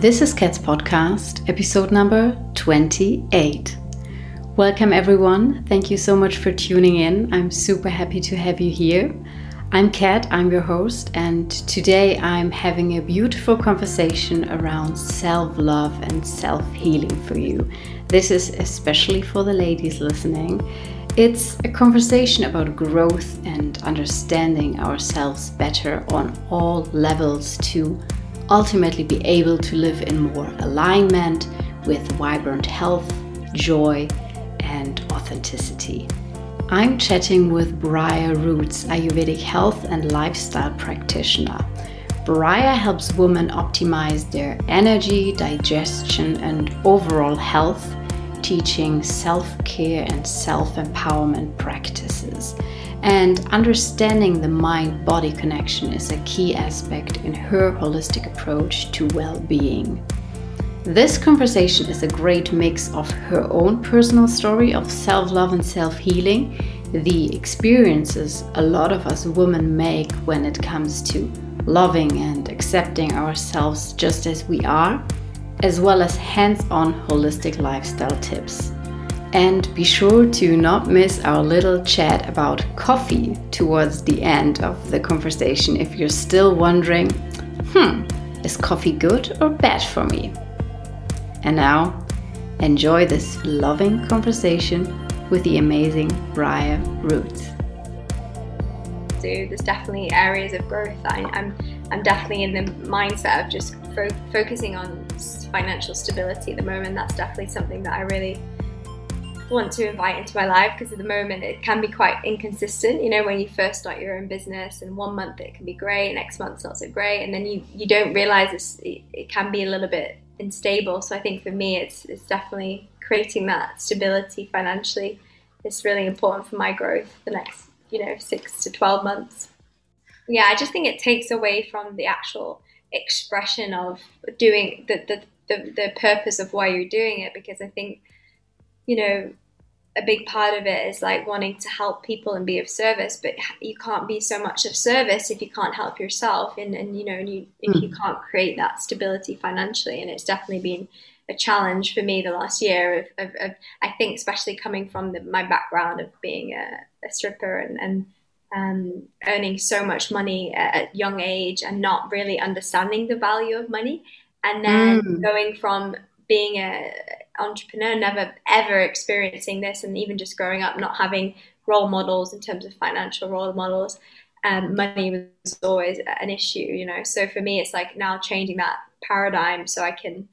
This is Kat's podcast, episode number 28. Welcome, everyone. Thank you so much for tuning in. I'm super happy to have you here. I'm Kat, I'm your host, and today I'm having a beautiful conversation around self love and self healing for you. This is especially for the ladies listening. It's a conversation about growth and understanding ourselves better on all levels to ultimately be able to live in more alignment with vibrant health, joy, and authenticity. I'm chatting with Bryre Roots, Ayurvedic health and lifestyle practitioner. Bryre helps women optimize their energy, digestion, and overall health, teaching self care and self empowerment practices. And understanding the mind body connection is a key aspect in her holistic approach to well being. This conversation is a great mix of her own personal story of self love and self healing, the experiences a lot of us women make when it comes to loving and accepting ourselves just as we are, as well as hands on holistic lifestyle tips. And be sure to not miss our little chat about coffee towards the end of the conversation if you're still wondering hmm, is coffee good or bad for me? And now, enjoy this loving conversation with the amazing Bryre Roots. So there's definitely areas of growth that I, am I'm definitely in the mindset of just fo- focusing on financial stability at the moment. That's definitely something that I really want to invite into my life because at the moment it can be quite inconsistent. You know, when you first start your own business, and one month it can be great, next month's not so great, and then you you don't realize it, it can be a little bit unstable. So I think for me, it's it's definitely creating that stability financially. It's really important for my growth the next you know six to twelve months. Yeah, I just think it takes away from the actual expression of doing the the, the, the purpose of why you're doing it because I think you know, a big part of it is like wanting to help people and be of service, but you can't be so much of service if you can't help yourself, and, and you know, and you if you hmm. can't create that stability financially, and it's definitely been a challenge for me the last year. Of, of, of I think, especially coming from the, my background of being a, a stripper and, and um, earning so much money at, at young age and not really understanding the value of money, and then mm. going from being a entrepreneur, never ever experiencing this, and even just growing up not having role models in terms of financial role models, um, money was always an issue, you know. So for me, it's like now changing that paradigm so I can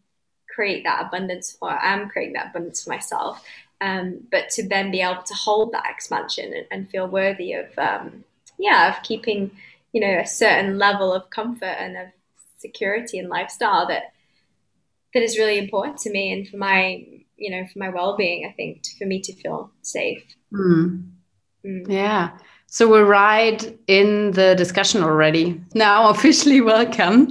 create that abundance, or I'm creating that abundance for myself. Um, but to then be able to hold that expansion and, and feel worthy of, um, yeah, of keeping, you know, a certain level of comfort and of security and lifestyle that that is really important to me and for my you know for my well-being i think for me to feel safe. Mm. Mm. yeah. So we're right in the discussion already. Now officially welcome.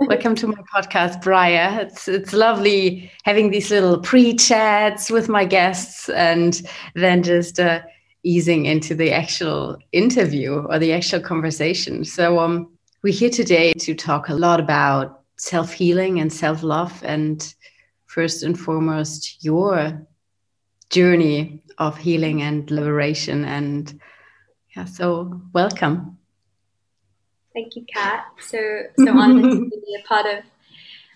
Welcome to my podcast Bryre. It's it's lovely having these little pre-chats with my guests and then just uh, easing into the actual interview or the actual conversation. So um we're here today to talk a lot about self healing and self love, and first and foremost, your journey of healing and liberation. And yeah, so welcome. Thank you, Kat. So so honored to be a part of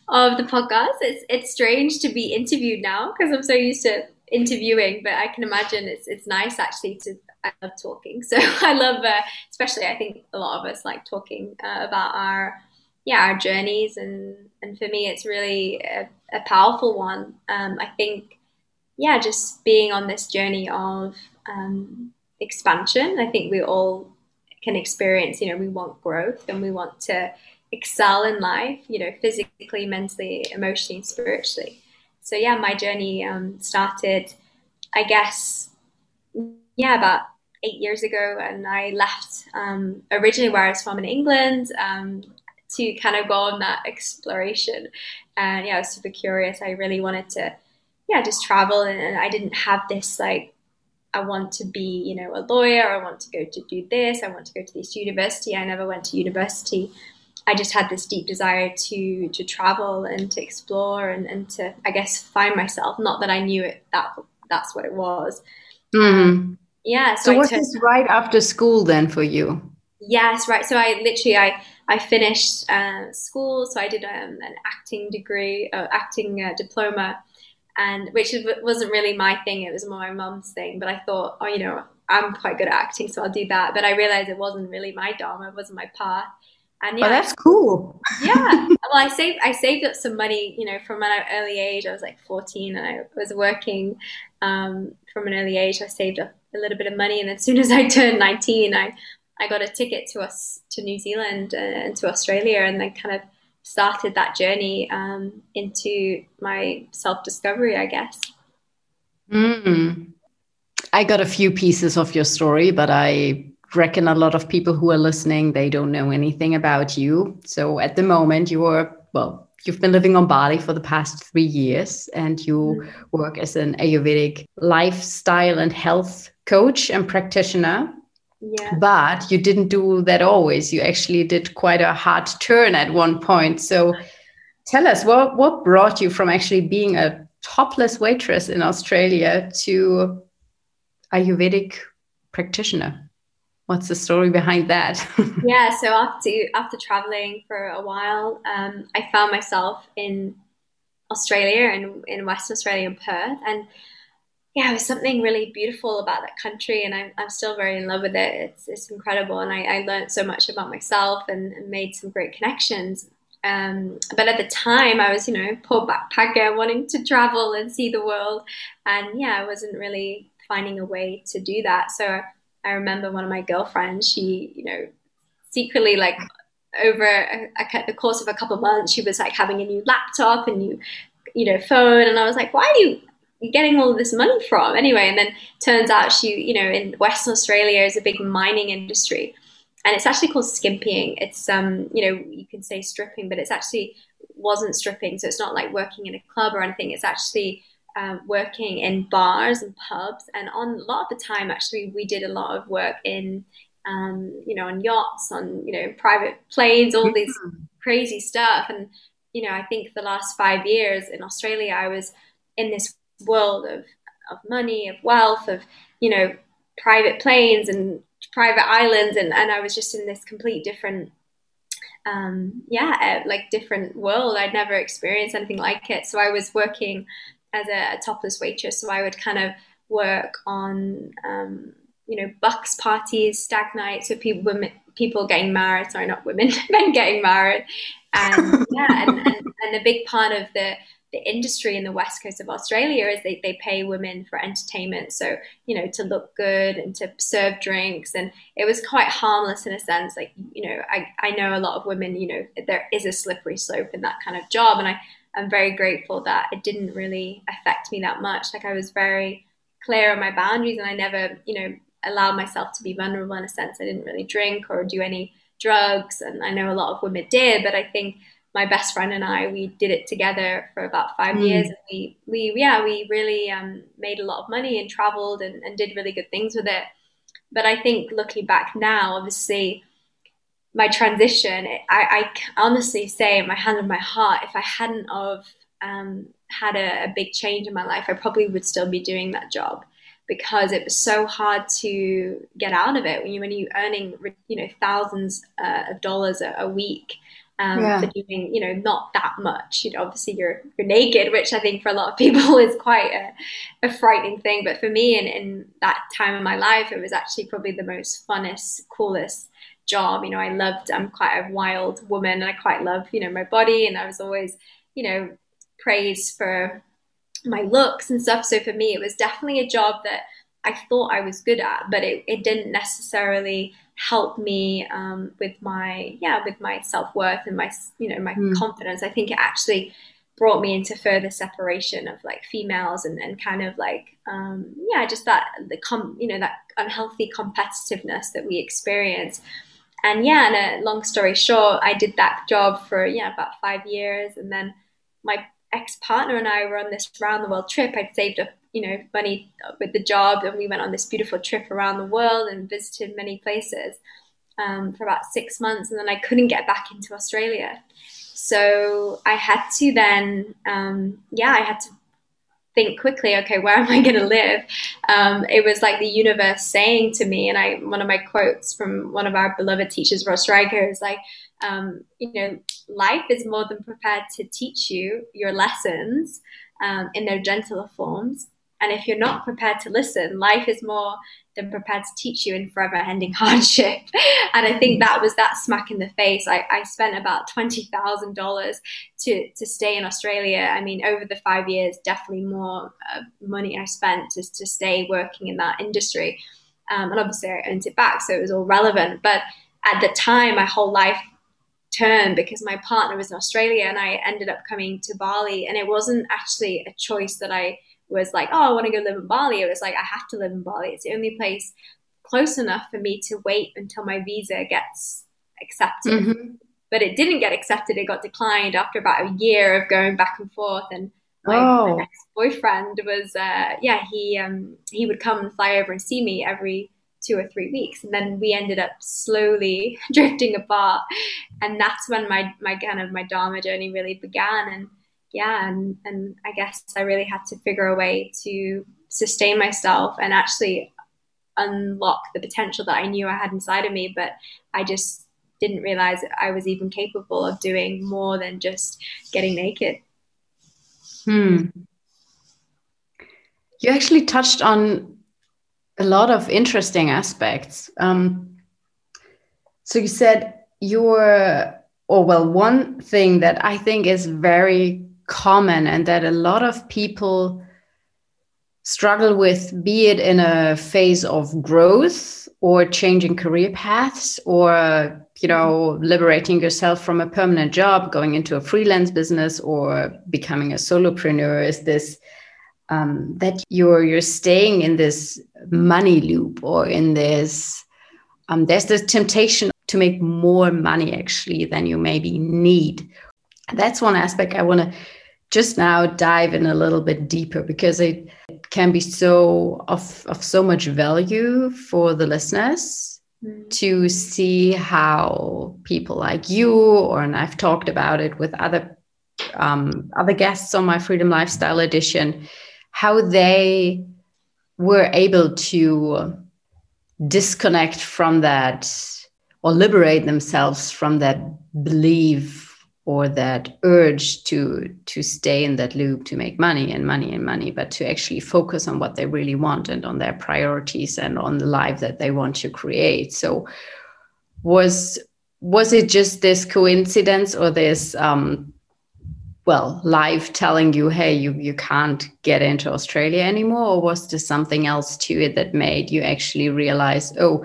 of the podcast. It's it's strange to be interviewed now because I'm so used to interviewing, but I can imagine it's it's nice actually to I love talking. So I love, uh, especially I think a lot of us like talking uh, about our yeah our journeys and and for me it's really a, a powerful one. Um, i think yeah just being on this journey of um, expansion i think we all can experience you know we want growth and we want to excel in life you know physically mentally emotionally and spiritually. So yeah my journey um, started i guess yeah about eight years ago and i left um, originally where i was from in england um, to kind of go on that exploration. And yeah, I was super curious. I really wanted to, yeah, just travel. And, and I didn't have this like, I want to be, you know, a lawyer. I want to go to do this. I want to go to this university. I never went to university. I just had this deep desire to to travel and to explore and, and to I guess find myself. Not that I knew it that that's what it was. Mm-hmm. Yeah. So, so was this right after school then for you? Yes, right. So I literally I I finished uh, school, so I did um, an acting degree, uh, acting uh, diploma, and which wasn't really my thing. It was more my mum's thing. But I thought, oh, you know, I'm quite good at acting, so I'll do that. But I realized it wasn't really my dharma, it wasn't my path. And yeah, oh, that's cool. yeah. Well, I saved I saved up some money, you know, from an early age. I was like 14, and I was working um, from an early age. I saved up a little bit of money, and as soon as I turned 19, I I got a ticket to us to New Zealand uh, and to Australia, and then kind of started that journey um, into my self discovery, I guess. Mm. I got a few pieces of your story, but I reckon a lot of people who are listening they don't know anything about you so at the moment you are well you've been living on bali for the past three years and you mm. work as an ayurvedic lifestyle and health coach and practitioner yeah. but you didn't do that always you actually did quite a hard turn at one point so tell us what what brought you from actually being a topless waitress in australia to ayurvedic practitioner what's the story behind that? yeah, so after after traveling for a while, um, I found myself in Australia and in Western Australia in Perth, and yeah, it was something really beautiful about that country, and I'm, I'm still very in love with it. It's, it's incredible, and I, I learned so much about myself and, and made some great connections. Um, but at the time, I was, you know, poor backpacker wanting to travel and see the world, and yeah, I wasn't really finding a way to do that. So I remember one of my girlfriends, she, you know, secretly like over a, a, the course of a couple months, she was like having a new laptop and new, you know, phone. And I was like, why are you getting all of this money from? Anyway, and then turns out she, you know, in Western Australia is a big mining industry. And it's actually called skimpying. It's, um, you know, you can say stripping, but it's actually wasn't stripping. So it's not like working in a club or anything. It's actually um, working in bars and pubs, and on a lot of the time, actually, we did a lot of work in, um, you know, on yachts, on you know, private planes, all these mm-hmm. crazy stuff. And you know, I think the last five years in Australia, I was in this world of of money, of wealth, of you know, private planes and private islands, and and I was just in this complete different um, yeah, like different world. I'd never experienced anything like it. So I was working as a, a topless waitress. So I would kind of work on, um, you know, bucks parties, stag nights, so people, women, people getting married. Sorry, not women, men getting married, and yeah, and, and, and a big part of the the industry in the west coast of Australia is they, they pay women for entertainment. So, you know, to look good and to serve drinks. And it was quite harmless in a sense. Like, you know, I, I know a lot of women, you know, there is a slippery slope in that kind of job. And I, I'm very grateful that it didn't really affect me that much. Like I was very clear on my boundaries and I never, you know, allowed myself to be vulnerable in a sense. I didn't really drink or do any drugs. And I know a lot of women did, but I think my best friend and I, we did it together for about five mm. years. And we, we, yeah, we really um, made a lot of money and traveled and, and did really good things with it. But I think looking back now, obviously, my transition, I, I honestly say, my hand on my heart, if I hadn't of um, had a, a, big change in my life, I probably would still be doing that job because it was so hard to get out of it when you when you earning you know thousands uh, of dollars a, a week um, yeah. for doing you know not that much. You know, obviously you're you're naked, which I think for a lot of people is quite a, a frightening thing. But for me, in, in that time of my life, it was actually probably the most funnest, coolest job. You know, I loved, I'm quite a wild woman and I quite love, you know, my body. And I was always, you know, praised for my looks and stuff. So for me, it was definitely a job that I thought I was good at, but it, it didn't necessarily help me um, with my, yeah, with my self worth and my, you know, my mm. confidence. I think it actually brought me into further separation of like females and, and kind of like um, yeah just that the com you know that unhealthy competitiveness that we experience and yeah, and a long story short, I did that job for yeah about five years, and then my ex partner and I were on this round the world trip. I'd saved up you know money with the job, and we went on this beautiful trip around the world and visited many places. um, for about six months, and then I couldn't get back into Australia. So I had to then, um, yeah, I had to think quickly. Okay, where am I going to live? Um, it was like the universe saying to me, and I one of my quotes from one of our beloved teachers, Ross Stryker, is like, um, you know, life is more than prepared to teach you your lessons um, in their gentler forms. And if you're not prepared to listen, life is more than prepared to teach you in forever ending hardship. and I think that was that smack in the face. I, I spent about $20,000 to, to stay in Australia. I mean, over the five years, definitely more uh, money I spent to, to stay working in that industry. Um, and obviously, I earned it back, so it was all relevant. But at the time, my whole life turn because my partner was in Australia and I ended up coming to Bali. And it wasn't actually a choice that I was like, oh, I want to go live in Bali. It was like, I have to live in Bali. It's the only place close enough for me to wait until my visa gets accepted. Mm-hmm. But it didn't get accepted. It got declined after about a year of going back and forth. And my, oh. ex boyfriend was, uh, yeah, he um, he would come and fly over and see me every two or three weeks and then we ended up slowly drifting apart. And that's when my my kind of my dharma journey really began and yeah and and i guess i really had to figure a way to sustain myself and actually unlock the potential that i knew i had inside of me but i just didn't realize i was even capable of doing more than just getting naked. Hmm. You actually touched on a lot of interesting aspects. Um, so you said your, or well, one thing that I think is very common and that a lot of people struggle with, be it in a phase of growth or changing career paths or you know liberating yourself from a permanent job going into a freelance business or becoming a solopreneur is this um, that you're you're staying in this money loop or in this um, there's this temptation to make more money actually than you maybe need that's one aspect i want to just now dive in a little bit deeper because it can be so of, of so much value for the listeners mm. to see how people like you or and i've talked about it with other um, other guests on my freedom lifestyle edition how they were able to disconnect from that or liberate themselves from that belief or that urge to to stay in that loop to make money and money and money but to actually focus on what they really want and on their priorities and on the life that they want to create. So was was it just this coincidence or this um, well live telling you hey you you can't get into australia anymore or was there something else to it that made you actually realize oh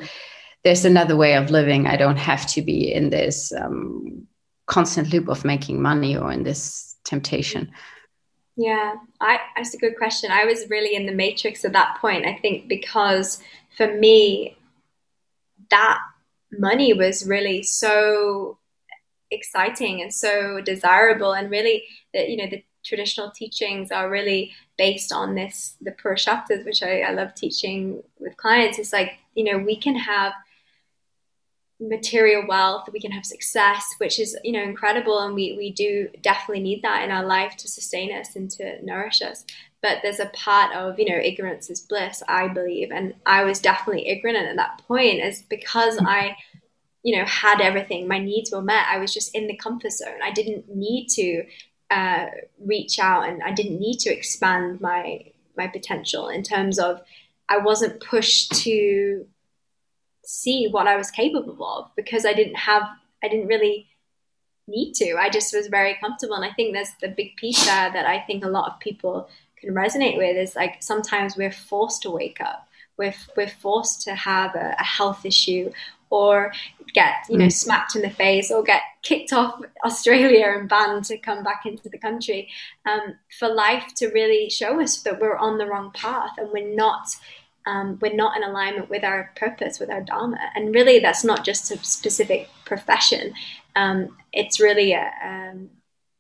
there's another way of living. I don't have to be in this um, constant loop of making money or in this temptation yeah I, that's a good question. I was really in the matrix at that point i think because for me that money was really so exciting and so desirable and really that you know the traditional teachings are really based on this the Purusharthas, which I, I love teaching with clients. It's like, you know, we can have material wealth, we can have success, which is, you know, incredible. And we, we do definitely need that in our life to sustain us and to nourish us. But there's a part of, you know, ignorance is bliss, I believe. And I was definitely ignorant at that point is because hmm. I you know, had everything, my needs were met. I was just in the comfort zone. I didn't need to uh, reach out, and I didn't need to expand my my potential in terms of I wasn't pushed to see what I was capable of because I didn't have I didn't really need to. I just was very comfortable, and I think there's the big piece there that I think a lot of people can resonate with is like sometimes we're forced to wake up. We're, we're forced to have a, a health issue or get you know mm. smacked in the face or get kicked off Australia and banned to come back into the country um, for life to really show us that we're on the wrong path and we're not um, we're not in alignment with our purpose with our dharma. And really that's not just a specific profession. Um, it's really a, um,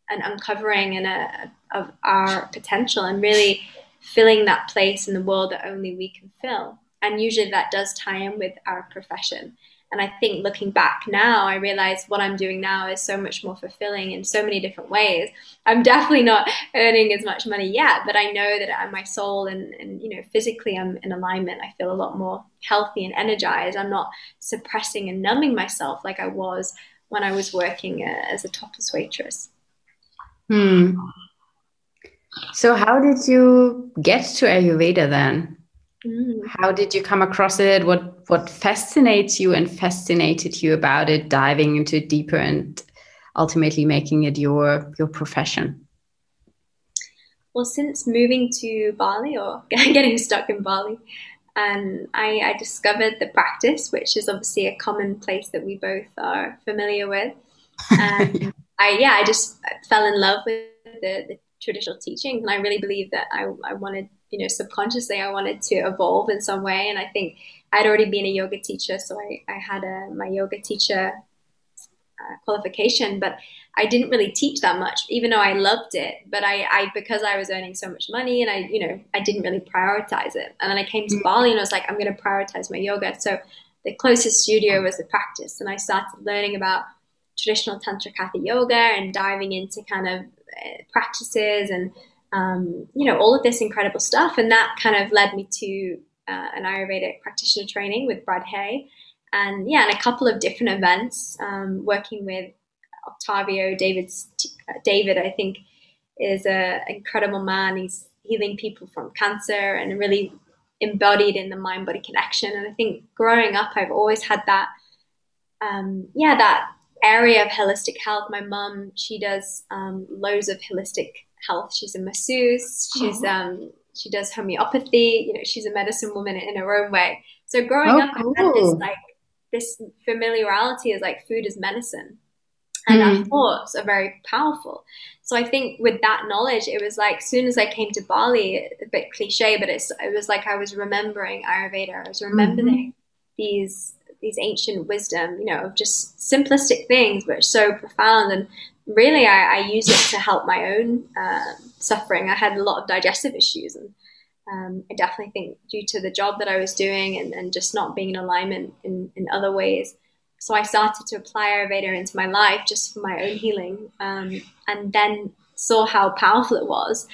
an uncovering and a, of our potential and really filling that place in the world that only we can fill. And usually that does tie in with our profession And I think looking back now, I realize what I'm doing now is so much more fulfilling in so many different ways. I'm definitely not earning as much money yet, but I know that my soul and, and you know physically I'm in alignment. I feel a lot more healthy and energized. I'm not suppressing and numbing myself like I was when I was working uh, as a topless waitress. Hmm. So, how did you get to Ayurveda then? Mm. How did you come across it? What what fascinates you and fascinated you about it? Diving into it deeper and ultimately making it your your profession. Well, since moving to Bali or getting stuck in Bali, and I, I discovered the practice, which is obviously a common place that we both are familiar with. Um, and yeah. I yeah, I just fell in love with the, the traditional teachings, and I really believe that I, I wanted you know, subconsciously I wanted to evolve in some way. And I think I'd already been a yoga teacher, so I, I had a, my yoga teacher uh, qualification, but I didn't really teach that much, even though I loved it. But I, I, because I was earning so much money and I, you know, I didn't really prioritize it. And then I came to mm-hmm. Bali and I was like, I'm going to prioritize my yoga. So the closest studio was the practice. And I started learning about traditional Tantra Hatha yoga and diving into kind of uh, practices and um, you know, all of this incredible stuff. And that kind of led me to uh, an Ayurvedic practitioner training with Brad Hay. And yeah, and a couple of different events, um, working with Octavio Salvado's, uh, Salvado, I think, is an incredible man. He's healing people from cancer and really embodied in the mind body connection. And I think growing up, I've always had that, um, yeah, that area of holistic health. My mum, she does um, loads of holistic health. She's a masseuse. She's um she does homeopathy. You know, she's a medicine woman in her own way. So growing oh, up, cool. I had this like this familiarity is like food is medicine, and mm. our thoughts are very powerful. So I think with that knowledge, it was like soon as I came to Bali, a bit cliche, but it's it was like I was remembering Ayurveda. I was remembering mm-hmm. these these ancient wisdom, you know, of just simplistic things, but so profound and really I, I use it to help my own uh, suffering. I had a lot of digestive issues, and um, I definitely think due to the job that I was doing and, and just not being in alignment in, in other ways. So I started to apply Ayurveda into my life just for my own healing, um, and then saw how powerful it was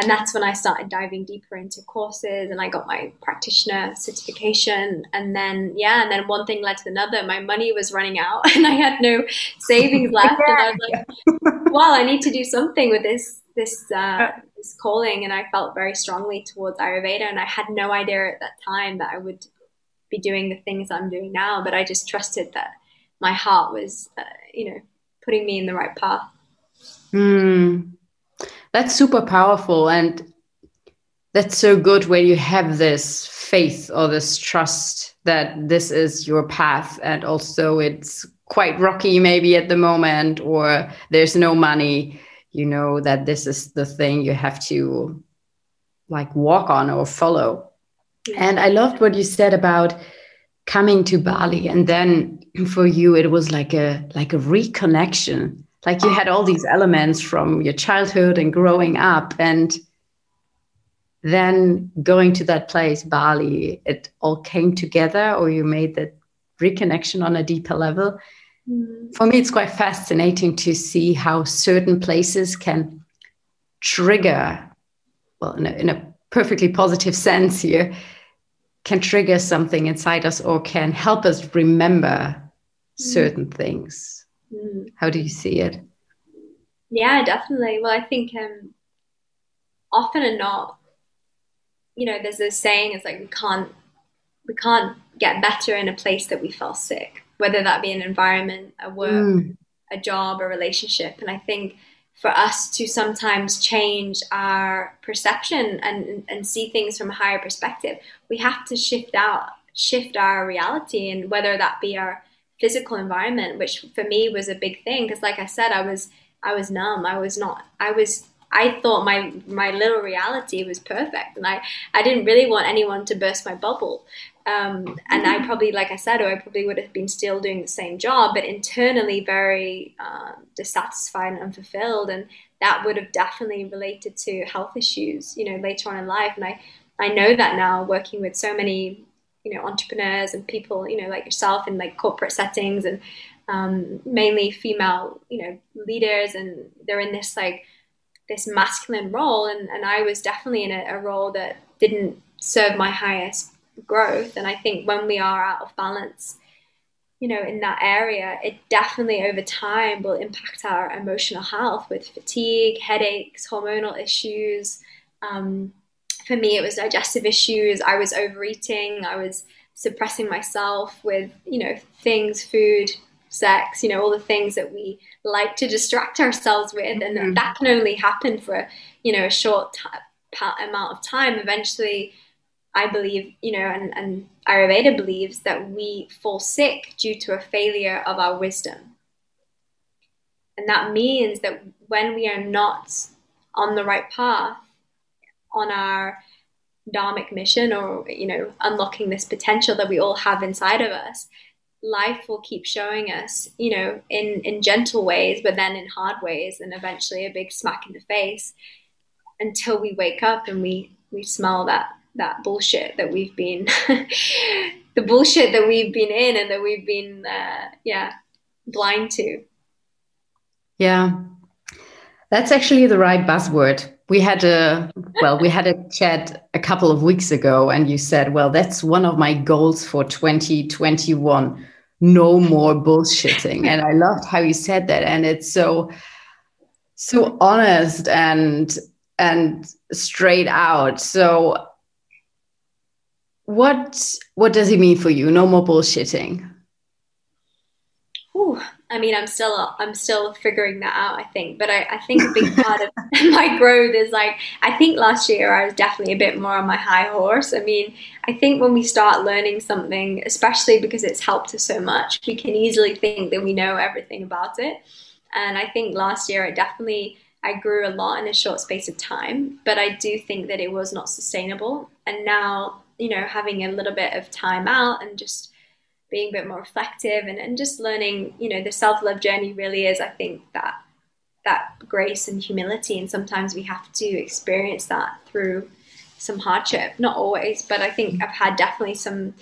and that's when I started diving deeper into courses and I got my practitioner certification. And then yeah and then one thing led to another. My money was running out and I had no savings left. And I was like well I need to do something with this this uh, this calling. And I felt very strongly towards Ayurveda. And I had no idea at that time that I would be doing the things I'm doing now. But I just trusted that my heart was uh, you know putting me in the right path. Mm that's super powerful and that's so good when you have this faith or this trust that this is your path and also it's quite rocky maybe at the moment or there's no money you know that this is the thing you have to like walk on or follow. And i loved what you said about coming to bali and then for you it was like a like a reconnection like you had all these elements from your childhood and growing up and then going to that place bali it all came together or you made that reconnection on a deeper level mm. for me it's quite fascinating to see how certain places can trigger well in a, in a perfectly positive sense here can trigger something inside us or can help us remember mm. certain things Mm. How do you see it? Yeah, definitely. Well, I think um, often and not, you know, there's this saying, it's like we can't we can't get better in a place that we fell sick, whether that be an environment, a work, mm. a job, a relationship. And I think for us to sometimes change our perception and, and see things from a higher perspective, we have to shift out, shift our reality, and whether that be our physical environment, which for me was a big thing because, like I said, I was I was numb. I was not. I was. I thought my my little reality was perfect, and I I didn't really want anyone to burst my bubble. Um, and I probably, like I said, or I probably would have been still doing the same job, but internally very um, dissatisfied and unfulfilled, and that would have definitely related to health issues, you know, later on in life. And I I know that now, working with so many you know entrepreneurs and people you know like yourself in like corporate settings and um, mainly female you know leaders and they're in this like this masculine role and, and I was definitely in a, a role that didn't serve my highest growth and I think when we are out of balance you know, in that area, it definitely over time will impact our emotional health with fatigue, headaches, hormonal issues. Um, for me, it was digestive issues. I was overeating. I was suppressing myself with, you know, things, food, sex, you know, all the things that we like to distract ourselves with. And mm-hmm. that can only happen for, you know, a short t- amount of time. Eventually, I believe, you know, and, and Ayurveda believes that we fall sick due to a failure of our wisdom. And that means that when we are not on the right path, on our dharmic mission or, you know, unlocking this potential that we all have inside of us, life will keep showing us, you know, in, in gentle ways, but then in hard ways, and eventually a big smack in the face until we wake up and we, we smell that that bullshit that we've been the bullshit that we've been in and that we've been uh, yeah blind to. Yeah. That's actually the right buzzword we had a well we had a chat a couple of weeks ago and you said well that's one of my goals for 2021 no more bullshitting. And i loved how you said that. And it's so so honest and and straight out. So what what does it mean for you? No more bullshitting. Ooh, I mean, I'm still I'm still figuring that out. I think, but I, I think a big part of my growth is like I think last year I was definitely a bit more on my high horse. I mean, I think when we start learning something, especially because it's helped us so much, we can easily think that we know everything about it. And I think last year I definitely I grew a lot in a short space of time, but I do think that it was not sustainable. And now you know, having a little bit of time out and just being a bit more reflective and, and just learning, you know, the self love journey really is, I think, that that grace and humility. And sometimes we have to experience that through some hardship. Not always, but I think I've had definitely some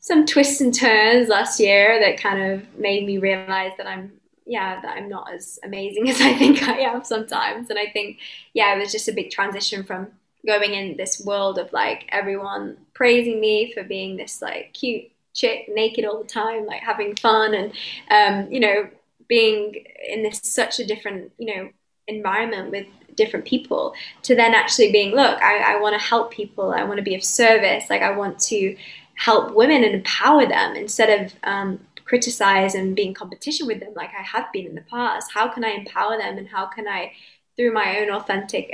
some twists and turns last year that kind of made me realize that I'm yeah, that I'm not as amazing as I think I am sometimes. And I think, yeah, it was just a big transition from going in this world of like everyone praising me for being this like cute chick naked all the time like having fun and um, you know being in this such a different you know environment with different people to then actually being look i, I want to help people. I want to be of service. Like i want to help women and empower them instead of um, criticize and be in competition with them like i have been in the past. How can i empower them and how can i through my own authentic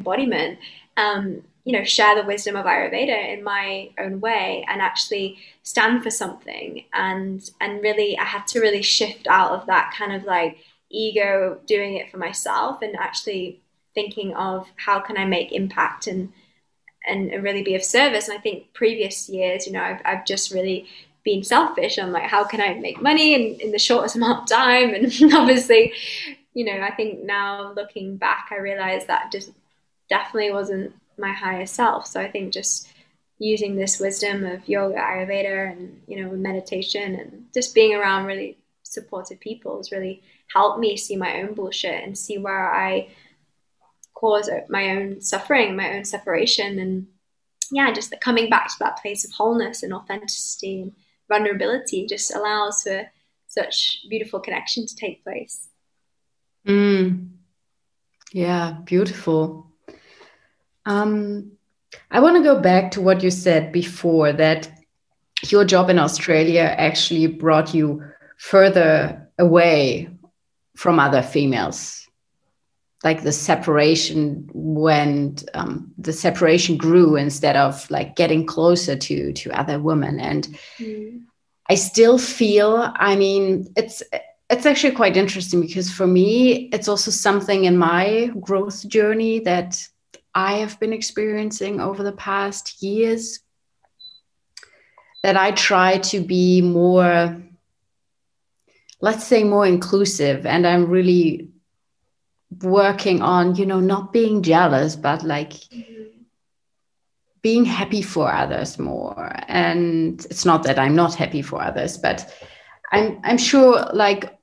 embodiment um, you know, share the wisdom of Ayurveda in my own way and actually stand for something. And and really, I had to really shift out of that kind of like ego doing it for myself and actually thinking of how can I make impact and and, really be of service. And I think previous years, you know, I've, I've just really been selfish. I'm like, how can I make money in, in the shortest amount of time? And obviously, you know, I think now looking back, I realize that just definitely wasn't my highest self. So I think just using this wisdom of yoga, Ayurveda, and you know meditation, and just being around really supportive people has really helped me see my own bullshit and see where I cause my own suffering, my own separation, and yeah, just coming back to that place of wholeness and authenticity and vulnerability just allows for such beautiful connection to take place. Mm. Yeah, beautiful. Um, I want to go back to what you said before that your job in Australia actually brought you further away from other females. Like the separation went, um, the separation grew instead of like getting closer to to other women. And mm. I still feel, I mean, it's it's actually quite interesting because for me, it's also something in my growth journey that I have been experiencing over the past years that I try to be more, let's say, more inclusive. And I'm really working on, you know, not being jealous, but like being happy for others more. And it's not that I'm not happy for others, but I'm I'm sure like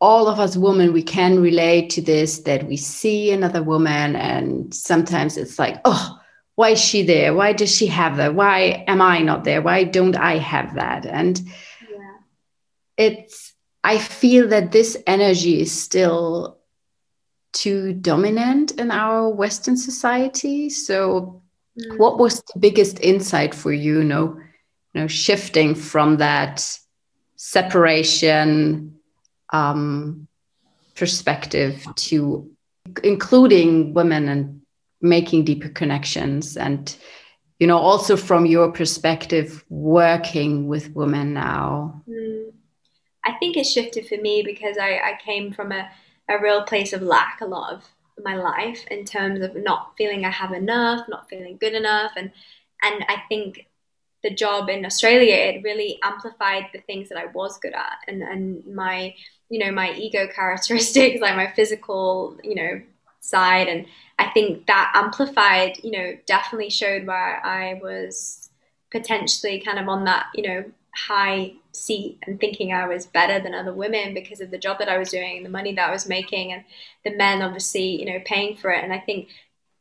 all of us women we can relate to this that we see another woman and sometimes it's like oh why is she there? Why does she have that? Why am i not there? Why don't i have that? And yeah. it's i feel that this energy is still too dominant in our western society. So mm. what was the biggest insight for you, you know you know shifting from that separation um, perspective to including women and making deeper connections and you know also from your perspective working with women now mm. i think it shifted for me because i, I came from a, a real place of lack a lot of my life in terms of not feeling i have enough not feeling good enough and and i think the job in australia it really amplified the things that i was good at and and my you know my ego characteristics like my physical you know side. And i think that amplified you know definitely showed where i was potentially kind of on that you know high seat and thinking i was better than other women because of the job that i was doing the money that i was making and the men obviously you know paying for it. And i think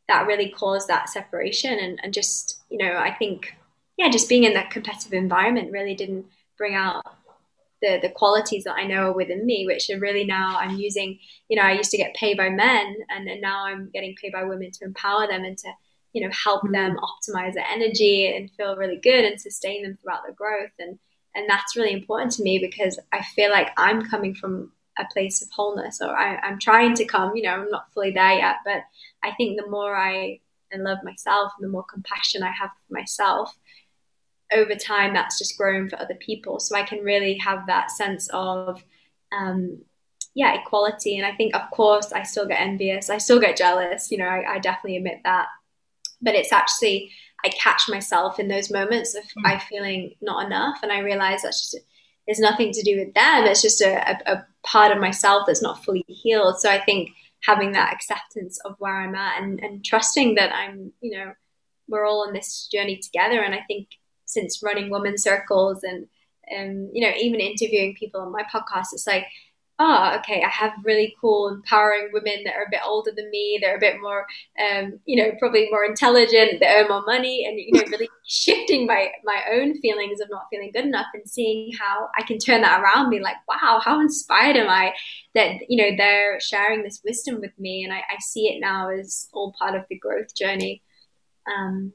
that really caused that separation. And, and just you know i think yeah just being in that competitive environment really didn't bring out the the qualities that I know are within me, which are really now I'm using. You know, I used to get paid by men, and, and now I'm getting paid by women to empower them and to you know help mm-hmm. them optimize their energy and feel really good and sustain them throughout their growth. And and that's really important to me because I feel like I'm coming from a place of wholeness, or I, I'm trying to come. You know, I'm not fully there yet, but I think the more I and love myself and the more compassion I have for myself, over time that's just grown for other people. So i can really have that sense of um, yeah equality. And i think of course i still get envious. I still get jealous. You know I, I definitely admit that. But it's actually i catch myself in those moments of mm. i feeling not enough. And i realize that's just there's nothing to do with them. It's just a, a, a part of myself that's not fully healed. So i think having that acceptance of where i'm at and, and trusting that i'm you know we're all on this journey together. And i think since running women circles and and you know even interviewing people on my podcast it's like oh okay i have really cool empowering women that are a bit older than me they're a bit more um, you know probably more intelligent they earn more money and you know really shifting my my own feelings of not feeling good enough and seeing how i can turn that around be like wow how inspired am i that you know they're sharing this wisdom with me? And i, I see it now as all part of the growth journey. Um,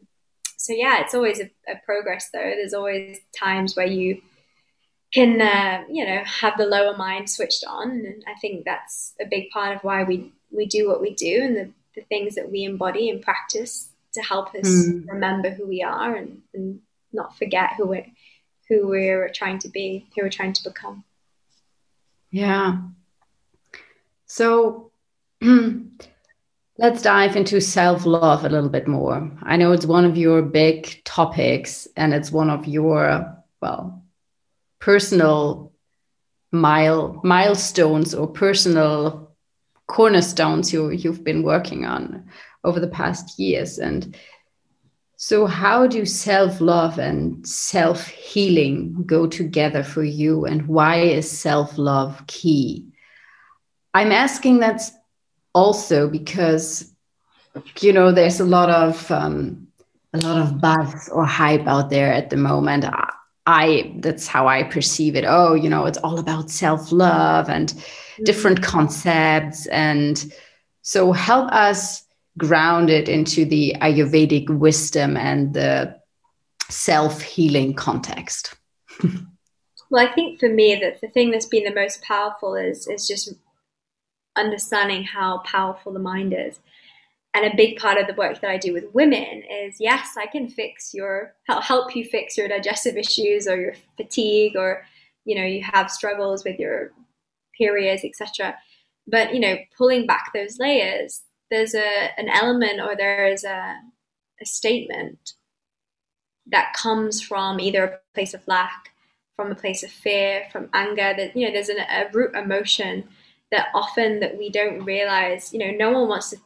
so yeah, it's always a, a, progress though. There's always times where you can, uh, you know, have the lower mind switched on, and I think that's a big part of why we we do what we do and the, the things that we embody and practice to help us mm. remember who we are and, and not forget who we're who we're trying to be, who we're trying to become. Yeah. So Let's dive into self love a little bit more. I know it's one of your big topics and it's one of your, well, personal mile milestones or personal cornerstones you, you've been working on over the past years. And so, how do self love and self healing go together for you? And why is self love key? I'm asking that also because you know there's a lot of um, a lot of buzz or hype out there at the moment. I, I that's how I perceive it. Oh, you know, it's all about self love and mm-hmm. different concepts, and so help us ground it into the Ayurvedic wisdom and the self healing context. well, I think for me that the thing that's been the most powerful is is just understanding how powerful the mind is. And a big part of the work that I do with women is yes, I can fix your help you fix your digestive issues or your fatigue or you know you have struggles with your periods, etc. But you know, pulling back those layers, there's a an element or there is a a statement that comes from either a place of lack, from a place of fear, from anger. That you know, there's an, a root emotion that often that we don't realize you know no one wants to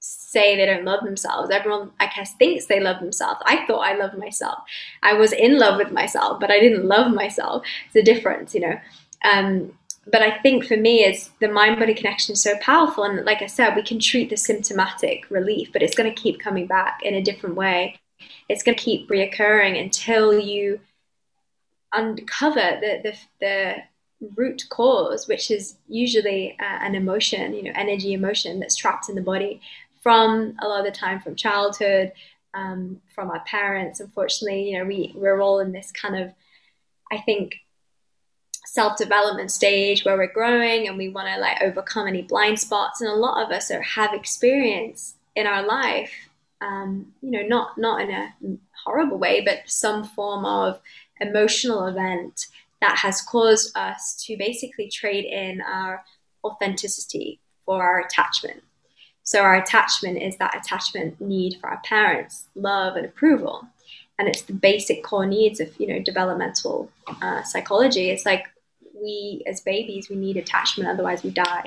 say they don't love themselves. Everyone, I guess, thinks they love themselves. I thought I loved myself. I was in love with myself, but I didn't love myself. It's a difference, you know. Um, but I think for me, is the mind body connection is so powerful. And like I said, we can treat the symptomatic relief, but it's going to keep coming back in a different way. It's going to keep reoccurring until you uncover the, the, the root cause, which is usually uh, an emotion, you know, energy emotion that's trapped in the body from a lot of the time from childhood, um, from our parents. Unfortunately, you know, we, we're all in this kind of, I think, self development stage where we're growing and we want to like overcome any blind spots. And a lot of us are, have experience in our life, um, you know, not not in a horrible way, but some form of emotional event that has caused us to basically trade in our authenticity for our attachment. So our attachment is that attachment need for our parents, love and approval. And it's the basic core needs of, you know, developmental uh, psychology. It's like we, as babies, we need attachment, otherwise we die.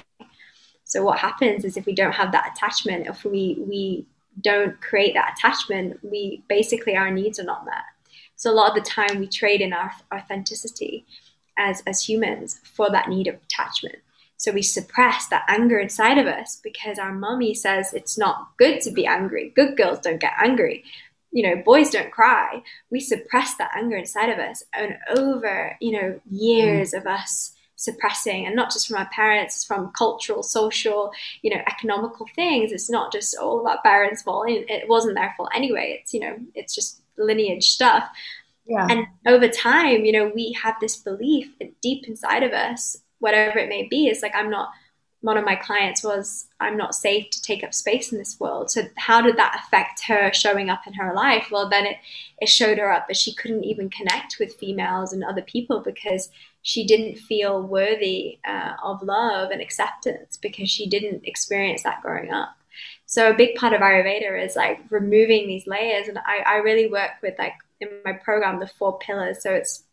So what happens is if we don't have that attachment, if we we don't create that attachment, we basically our needs are not met. So a lot of the time we trade in our authenticity as as humans for that need of attachment. So we suppress that anger inside of us because our mommy says it's not good to be angry. Good girls don't get angry you know, boys don't cry. We suppress that anger inside of us. And over, you know, years mm. of us suppressing, and not just from our parents, from cultural, social, you know, economical things. It's not just all about parents' fault. It wasn't their fault anyway. It's, you know, it's just lineage stuff. Yeah. And over time, you know, we have this belief deep inside of us, whatever it may be, is like, I'm not one of my clients was i'm not safe to take up space in this world so how did that affect her showing up in her life well then it, it showed her up but she couldn't even connect with females and other people because she didn't feel worthy uh, of love and acceptance because she didn't experience that growing up so a big part of ayurveda is like removing these layers and i, I really work with like in my program the four pillars so it's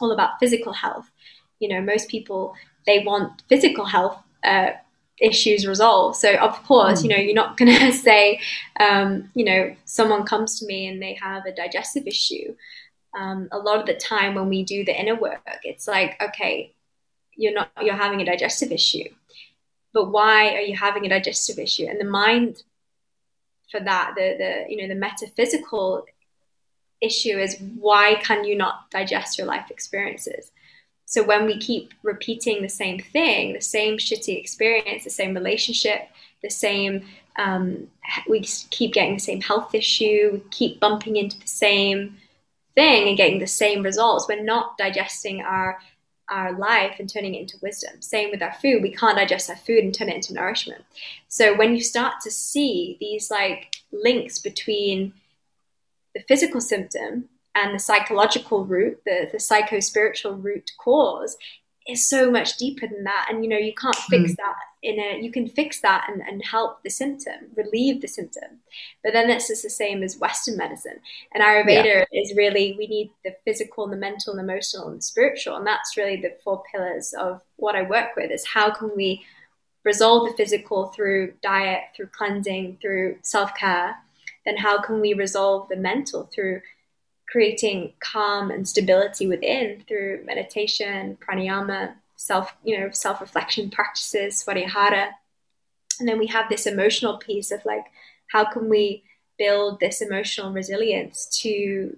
all about physical health you know most people they want physical health uh, issues resolved. So of course, mm. you know, you're not going to say, um, you know, someone comes to me and they have a digestive issue. Um, a lot of the time when we do the inner work, it's like, okay, you're not, you're having a digestive issue, but why are you having a digestive issue? And the mind for that, the, the, you know, the metaphysical issue is why can you not digest your life experiences? So when we keep repeating the same thing, the same shitty experience, the same relationship, the same, um, we keep getting the same health issue, we keep bumping into the same thing and getting the same results. We're not digesting our our life and turning it into wisdom. Same with our food. We can't digest our food and turn it into nourishment. So when you start to see these like links between the physical symptom and the psychological root, the, the psycho spiritual root cause is so much deeper than that. And you know, you can't fix mm. that in a you can fix that and, and help the symptom, relieve the symptom. But then it's just the same as Western medicine. And Ayurveda yeah. is really we need the physical, the mental, the emotional, and the spiritual. And that's really the four pillars of what I work with is how can we resolve the physical through diet, through cleansing, through self-care, then how can we resolve the mental through creating calm and stability within through meditation, pranayama, self, you know, self-reflection practices, swadhyayana. And then we have this emotional piece of like, how can we build this emotional resilience to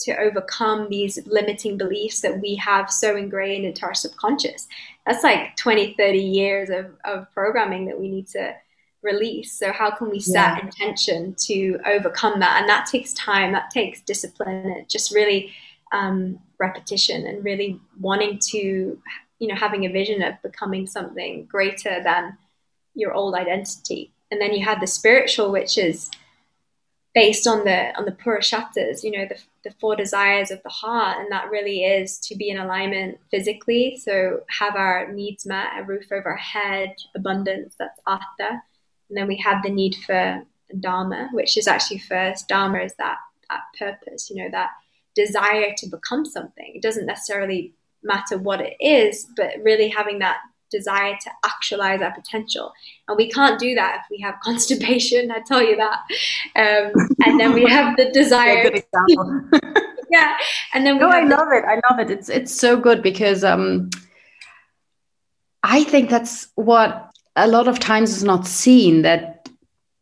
to overcome these limiting beliefs that we have so ingrained into our subconscious. That's like 20, 30 years of, of programming that we need to release. So how can we set yeah. intention to overcome that? And that takes time. That takes discipline. It just really um, repetition and really wanting to, you know, having a vision of becoming something greater than your old identity. And then you have the spiritual, which is based on the on the purusharthas, you know, the, the four desires of the heart, and that really is to be in alignment physically. So have our needs met, a roof over our head, abundance, that's artha, and then we have the need for dharma, which is actually first. Dharma is that that purpose, you know, that desire to become something. It doesn't necessarily matter what it is, but really having that desire to actualize our potential. And we can't do that if we have constipation, I tell you that. Um, and then we have the desire. good example. yeah. And then we no, I love it. I love it. It's it's so good because um, I think that's what a lot of times is not seen that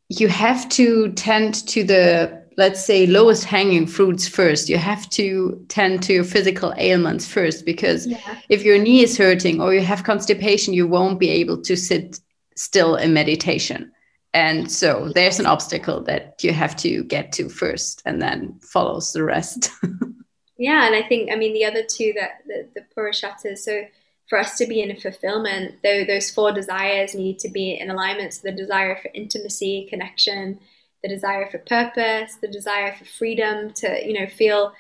you have to tend to the let's say lowest hanging fruits first. You have to tend to your physical ailments first because yeah. if your knee is hurting or you have constipation you won't be able to sit still in meditation. And so there's an obstacle that you have to get to first and then follows the rest. Yeah and i think i mean the other two that the, the purusharthas so for us to be in a fulfillment though those four desires need to be in alignment so the desire for intimacy connection the desire for purpose, the desire for freedom to, you know, feel,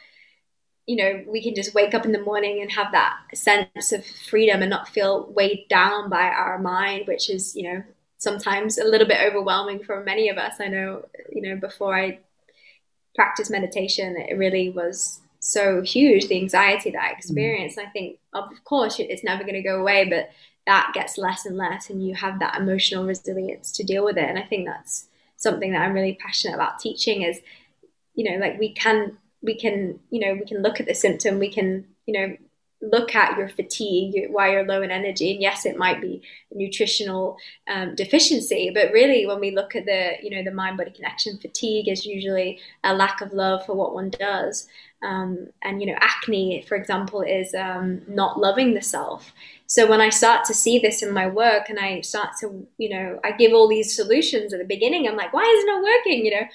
you know, we can just wake up in the morning and have that sense of freedom and not feel weighed down by our mind, which is, you know, sometimes a little bit overwhelming for many of us. I know, you know, before I practiced meditation, it really was so huge, the anxiety that I mm. experienced. I think, of course, it's never going to go away, but that gets less and less, and you have that emotional resilience to deal with it. And I think that's something that I'm really passionate about teaching is, you know, like we can we can you know we can look at the symptom, we can you know look at your fatigue, why you're low in energy, and yes, it might be a nutritional um, deficiency, but really when we look at the you know the mind body connection, fatigue is usually a lack of love for what one does. Um, and you know acne for example is um, not loving the self. So when i start to see this in my work and i start to you know i give all these solutions at the beginning i'm like why is it not working? You know?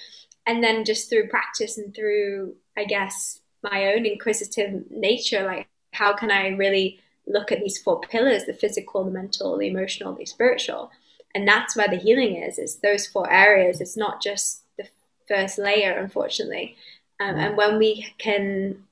And then just through practice and through i guess my own inquisitive nature like how can i really look at these four pillars the physical the mental the emotional the spiritual? And that's where the healing is it's those four areas. It's not just the first layer unfortunately. Um, and when we can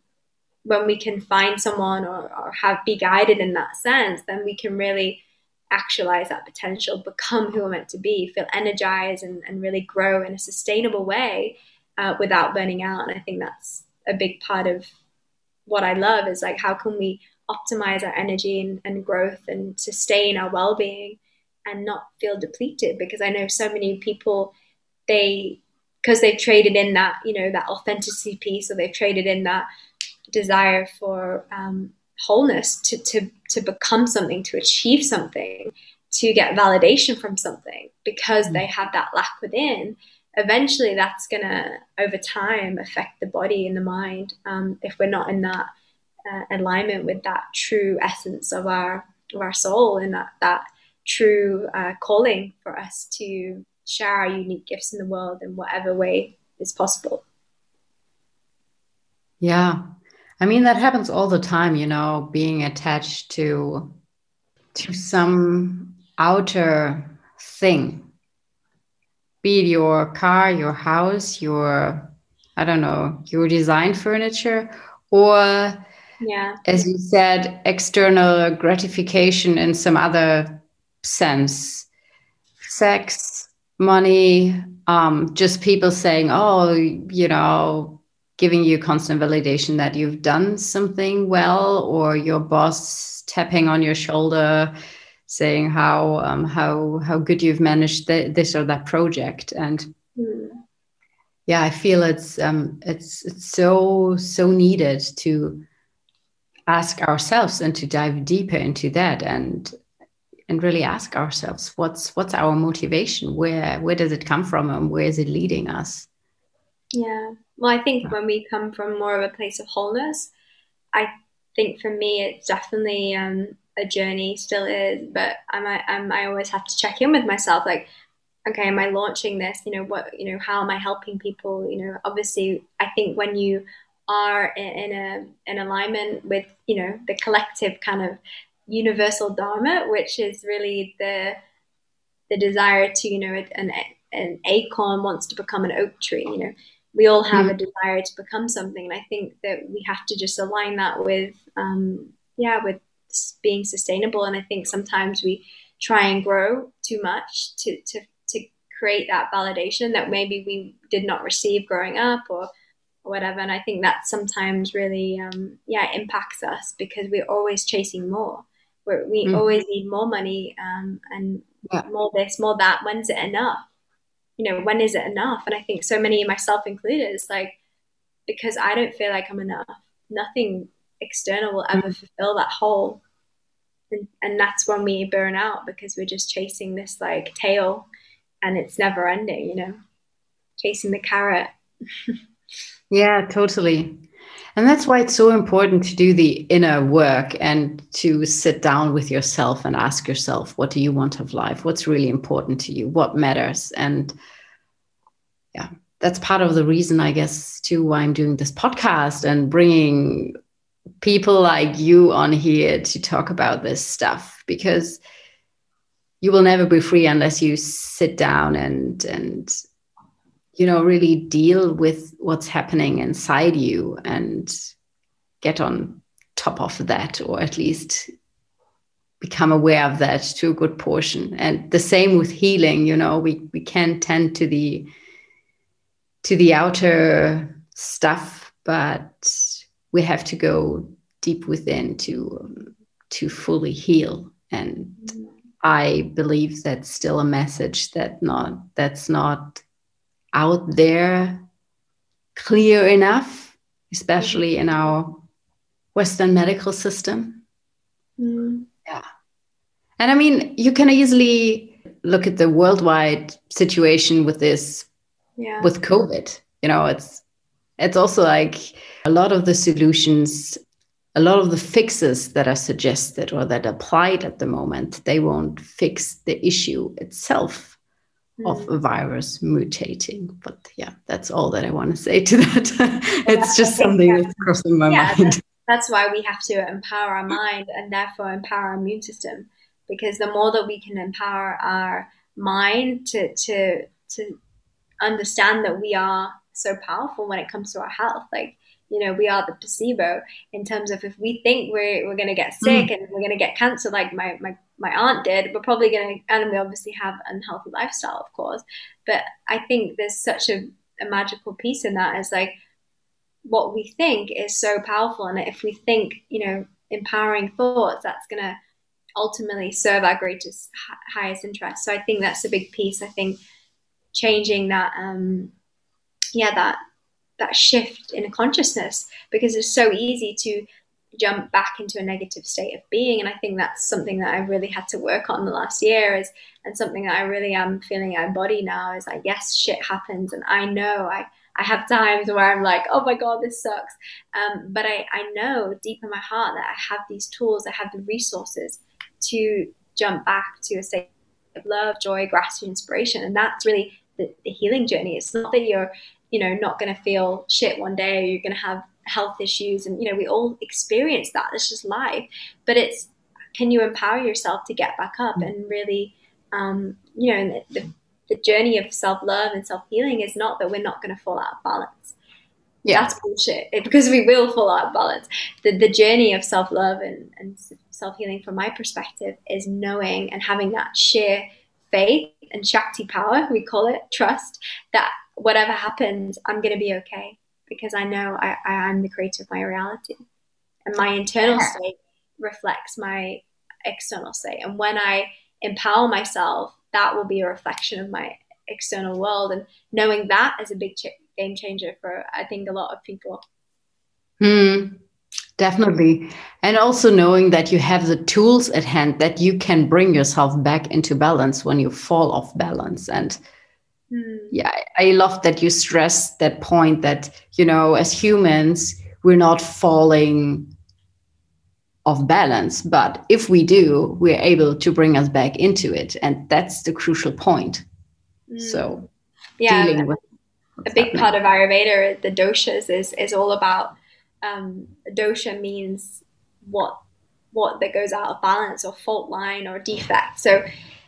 when we can find someone or, or have be guided in that sense then we can really actualize that potential become who we're meant to be feel energized and, and really grow in a sustainable way uh, without burning out. And i think that's a big part of what i love is like how can we optimize our energy and, and growth and sustain our well-being and not feel depleted because i know so many people they because they've traded in that you know that authenticity piece or they've traded in that desire for um, wholeness to, to to become something to achieve something to get validation from something because mm. they have that lack within eventually that's going to over time affect the body and the mind um, if we're not in that uh, alignment with that true essence of our of our soul and that that true uh, calling for us to share our unique gifts in the world in whatever way is possible. Yeah. I mean that happens all the time, you know, being attached to to some outer thing. Be it your car, your house, your I don't know, your design furniture or yeah. as you said, external gratification in some other sense. Sex, money, um, just people saying, oh, you know, giving you constant validation that you've done something well, or your boss tapping on your shoulder, saying how um, how how good you've managed th- this or that project, and mm. yeah, I feel it's um, it's it's so so needed to ask ourselves and to dive deeper into that and and really ask ourselves what's what's our motivation? Where where does it come from and where is it leading us? Yeah. Well i think when we come from more of a place of wholeness i think for me it's definitely um, a journey still is but I'm, I'm i always have to check in with myself like okay am i launching this you know what you know how am i helping people you know obviously i think when you are in, in a in alignment with you know the collective kind of universal dharma, which is really the the desire to you know an an acorn wants to become an oak tree. You know, we all have mm. a desire to become something, and I think that we have to just align that with um, yeah with being sustainable. And I think sometimes we try and grow too much to to to create that validation that maybe we did not receive growing up or or whatever. And I think that sometimes really, um, yeah, impacts us because we're always chasing more We're, we mm. always need more money um, and yeah. more this, more that. When's it enough? You know, when is it enough? And I think so many, myself included, is like because I don't feel like I'm enough. Nothing external will ever fulfill that hole. And, and that's when we burn out because we're just chasing this like tail and it's never ending, you know, chasing the carrot. yeah, totally. And that's why it's so important to do the inner work and to sit down with yourself and ask yourself, what do you want of life? What's really important to you? What matters? And yeah, that's part of the reason, I guess, too, why I'm doing this podcast and bringing people like you on here to talk about this stuff because you will never be free unless you sit down and and you know really deal with what's happening inside you and get on top of that or at least become aware of that to a good portion. And the same with healing you know we we can tend to the to the outer stuff but we have to go deep within to um, to fully heal and i believe that's still a message that not that's not out there clear enough especially in our western medical system mm. yeah and i mean you can easily look at the worldwide situation with this yeah. with covid you know it's it's also like a lot of the solutions a lot of the fixes that are suggested or that applied at the moment they won't fix the issue itself of hmm. a virus mutating. But yeah that's all that i want to say to that. It's just something that's crossing my yeah, mind. that's, that's why we have to empower our mind and therefore empower our immune system. Because the more that we can empower our mind to to to understand that we are so powerful when it comes to our health. Like, you know, we are the placebo in terms of if we think we're, we're going to get sick mm. and we're going to get cancer, like my, my, my aunt did, we're probably going to, and we obviously have an unhealthy lifestyle, of course. But I think there's such a, a magical piece in that is like what we think is so powerful. And if we think, you know, empowering thoughts, that's going to ultimately serve our greatest, highest interest. So I think that's a big piece. I think changing that, um, yeah that that shift in consciousness because it's so easy to jump back into a negative state of being. And i think that's something that i really had to work on the last year is and something that i really am feeling I body now is like yes shit happens. And i know i i have times where i'm like oh my god this sucks. Um, but i i know deep in my heart that i have these tools i have the resources to jump back to a state of love joy gratitude inspiration. And that's really the, the healing journey. It's not that you're you know not going to feel shit one day or you're going to have health issues and you know we all experience that. It's just life. But it's can you empower yourself to get back up and really um, you know the, the, the journey of self-love and self-healing is not that we're not going to fall out of balance. Yeah. that's bullshit. It, because we will fall out of balance. The, the journey of self-love and, and self-healing from my perspective is knowing and having that sheer faith and shakti power we call it trust that whatever happens, I'm going to be okay because I know I, I am the creator of my reality. And my internal yeah. state reflects my external state. And when I empower myself, that will be a reflection of my external world. And knowing that is a big ch- game changer for, I think, a lot of people. Mm, definitely. And also knowing that you have the tools at hand that you can bring yourself back into balance when you fall off balance. And Mm. Yeah, I love that you stress that point that, you know, as humans, we're not falling off balance, but if we do, we're able to bring us back into it. And that's the crucial point. Mm. So, yeah, a big happening. part of Ayurveda, the doshas, is, is all about um, dosha means what what that goes out of balance or fault line or defect. So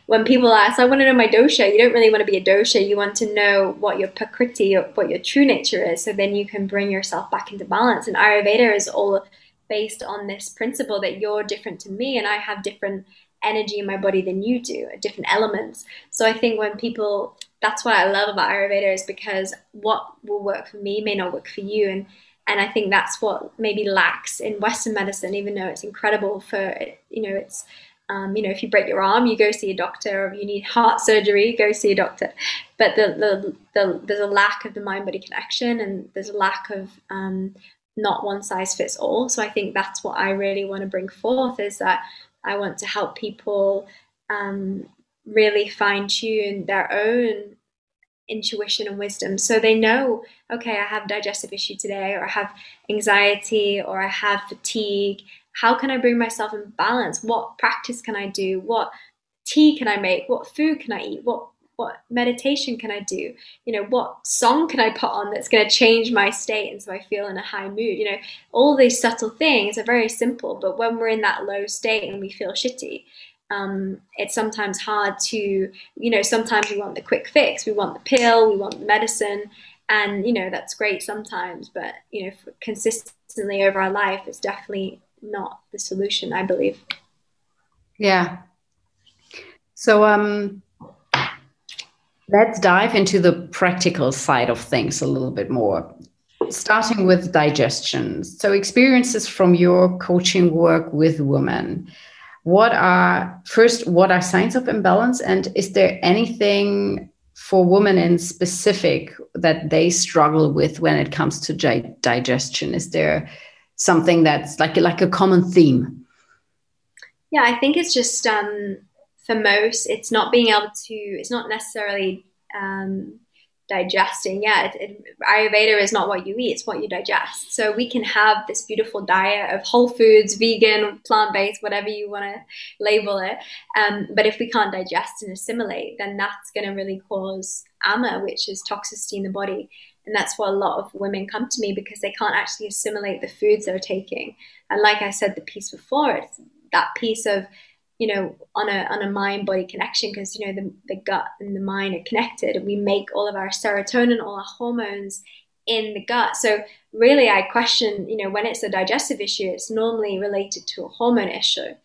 when people ask, I want to know my dosha, you don't really want to be a dosha. You want to know what your prakriti, what your true nature is, so then you can bring yourself back into balance. And Ayurveda is all based on this principle that you're different to me and I have different energy in my body than you do, different elements. So I think when people, that's what I love about Ayurveda is because what will work for me may not work for you. And and I think that's what maybe lacks in Western medicine, even though it's incredible for you know it's um, you know, if you break your arm, you go see a doctor, or if you need heart surgery, go see a doctor. But the, the, the there's a lack of the mind body connection, and there's a lack of um, not one size fits all. So I think that's what I really want to bring forth is that I want to help people um, really fine tune their own intuition and wisdom. So they know okay i have digestive issue today or i have anxiety or i have fatigue. How can i bring myself in balance? What practice can i do? What tea can i make? What food can i eat? What what meditation can i do? You know what song can i put on that's going to change my state and so i feel in a high mood? You know all these subtle things are very simple but when we're in that low state and we feel shitty um, it's sometimes hard to, you know, sometimes we want the quick fix, we want the pill, we want the medicine, and you know that's great sometimes, but you know, consistently over our life, it's definitely not the solution, I believe. Yeah. So um, let's dive into the practical side of things a little bit more starting with digestion. So, experiences from your coaching work with women what are first what are signs of imbalance? And is there anything for women in specific that they struggle with when it comes to digestion? Is there something that's like like a common theme? Yeah i think it's just um, for most it's not being able to it's not necessarily um, digesting. Yeah, it, it, Ayurveda is not what you eat; it's what you digest. So we can have this beautiful diet of whole foods, vegan, plant-based, whatever you want to label it. Um, but if we can't digest and assimilate, then that's going to really cause ama, which is toxicity in the body. And that's why a lot of women come to me because they can't actually assimilate the foods they're taking. And like I said, the piece before, it's that piece of you know, on a on a mind body connection because you know the, the gut and the mind are connected. and We make all of our serotonin, all our hormones in the gut. So really, I question, you know, when it's a digestive issue, it's normally related to a hormone issue.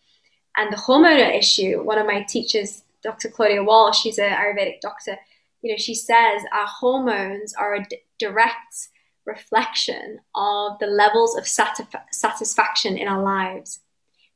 And the hormonal issue, one of my teachers, Dr. Claudia Welch, she's an Ayurvedic doctor, you know, she says our hormones are a d- direct reflection of the levels of satisf- satisfaction in our lives.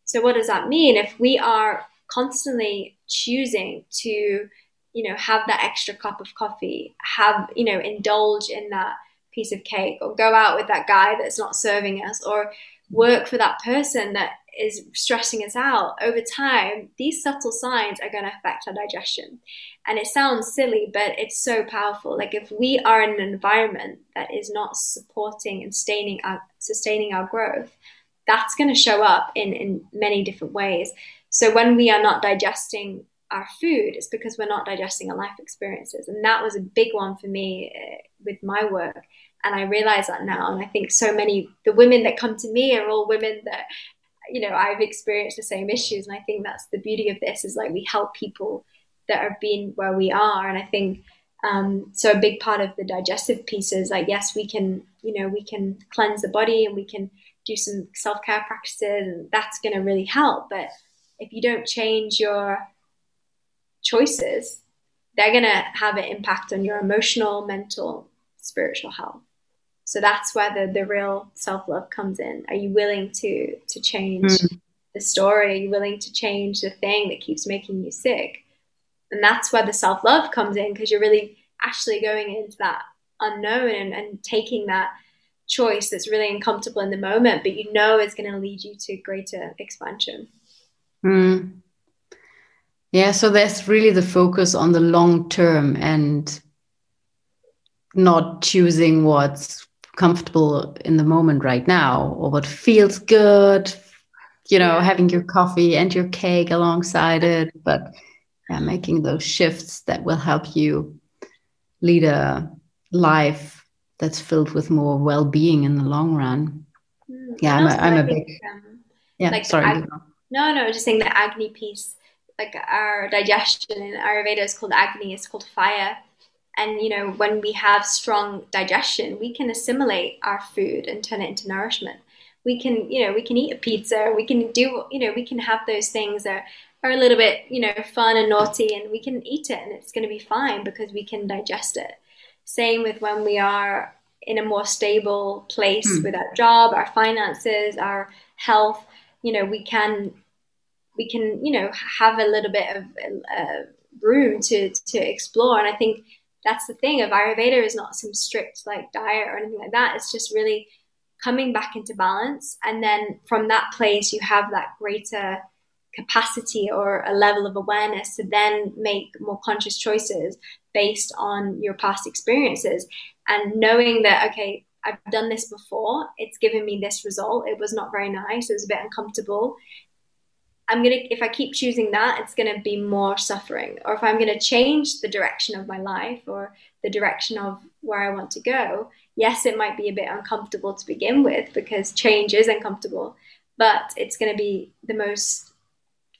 So what does that mean? If we are constantly choosing to, you know, have that extra cup of coffee, have, you know, indulge in that piece of cake or go out with that guy that's not serving us or work for that person that is stressing us out over time, these subtle signs are going to affect our digestion. And it sounds silly, but it's so powerful. Like if we are in an environment that is not supporting and sustaining our, sustaining our growth, that's going to show up in, in many different ways. So when we are not digesting our food, it's because we're not digesting our life experiences. And that was a big one for me uh, with my work. And I realize that now. And I think so many, the women that come to me are all women that, you know, I've experienced the same issues. And I think that's the beauty of this is like we help people that have been where we are. And I think, um, so a big part of the digestive piece is like, yes, we can, you know, we can cleanse the body and we can do some self care practices, and that's going to really help. But if you don't change your choices, they're going to have an impact on your emotional, mental, spiritual health. So that's where the, the real self love comes in. Are you willing to to change mm. the story? Are you willing to change the thing that keeps making you sick? And that's where the self love comes in because you're really actually going into that unknown and, and taking that choice that's really uncomfortable in the moment, but you know it's going to lead you to greater expansion. Mm. Yeah, so that's really the focus on the long term and not choosing what's comfortable in the moment right now or what feels good, you know, having your coffee and your cake alongside it, but yeah, making those shifts that will help you lead a life that's filled with more well-being in the long run. Mm. Yeah, I'm a, I'm a big. Um, yeah, like sorry. Ag- no, no, just saying the Agni piece, like our digestion in Ayurveda is called Agni, it's called fire. And you know, when we have strong digestion, we can assimilate our food and turn it into nourishment. We can, you know, we can eat a pizza. We can do, you know, we can have those things that are a little bit, you know, fun and naughty, and we can eat it, and it's going to be fine because we can digest it. Same with when we are in a more stable place mm. with our job, our finances, our health, you know, we can we can you know have a little bit of uh, room to to explore. And I think that's the thing of Ayurveda is not some strict like diet or anything like that. It's just really coming back into balance, and then from that place you have that greater capacity or a level of awareness to then make more conscious choices based on your past experiences and knowing that okay I've done this before. It's given me this result. It was not very nice. It was a bit uncomfortable. I'm going to, if I keep choosing that, it's going to be more suffering. Or if I'm going to change the direction of my life or the direction of where I want to go, yes, it might be a bit uncomfortable to begin with because change is uncomfortable, but it's going to be the most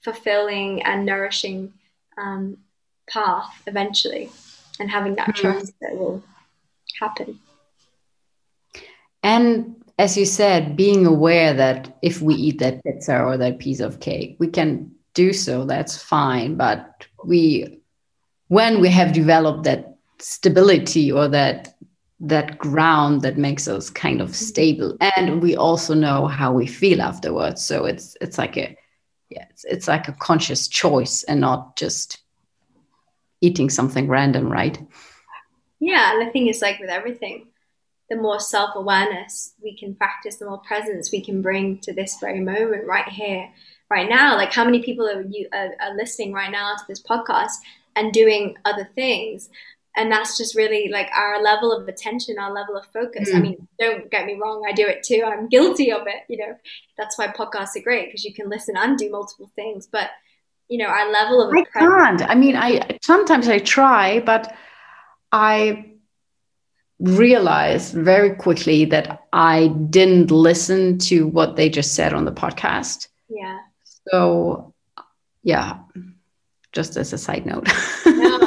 fulfilling and nourishing um, path eventually. And having that mm-hmm. trust that will happen. And as you said, being aware that if we eat that pizza or that piece of cake, we can do so, that's fine. But we, when we have developed that stability or that that ground that makes us kind of stable and we also know how we feel afterwards so it's it's like a yeah it's, it's like a conscious choice and not just eating something random right yeah and the thing is like with everything the more self awareness we can practice, the more presence we can bring to this very moment right here, right now. Like, how many people are, you, are, are listening right now to this podcast and doing other things? And that's just really like our level of attention, our level of focus. Mm. I mean, don't get me wrong, I do it too. I'm guilty of it. You know, that's why podcasts are great because you can listen and do multiple things. But you know, our level of I can't. I mean, I sometimes I try, but I realized very quickly that I didn't listen to what they just said on the podcast. Yeah. So, yeah, just as a side note. no,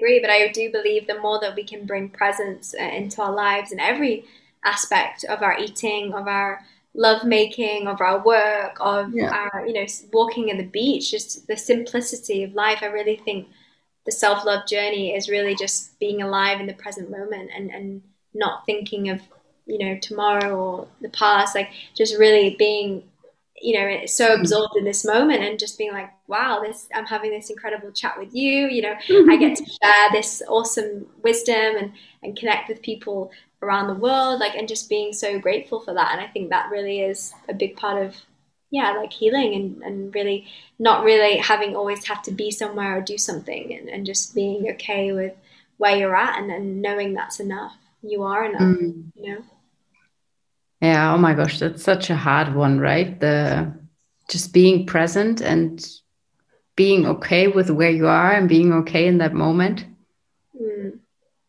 Agree, but I do believe the more that we can bring presence uh, into our lives in every aspect of our eating, of our love making, of our work, of yeah. our, you know, walking at the beach, just the simplicity of life. I really think the self love journey is really just being alive in the present moment and, and not thinking of, you know, tomorrow or the past, like just really being, you know, so mm-hmm. absorbed in this moment and just being like, wow, this I'm having this incredible chat with you. You know, I get to share this awesome wisdom and, and connect with people around the world, like and just being so grateful for that. And I think that really is a big part of yeah, like healing and, and really not really having always have to be somewhere or do something and, and just being okay with where you're at and, and knowing that's enough. You are enough, mm. you know? Yeah, oh my gosh, that's such a hard one, right? The just being present and being okay with where you are and being okay in that moment. Mm.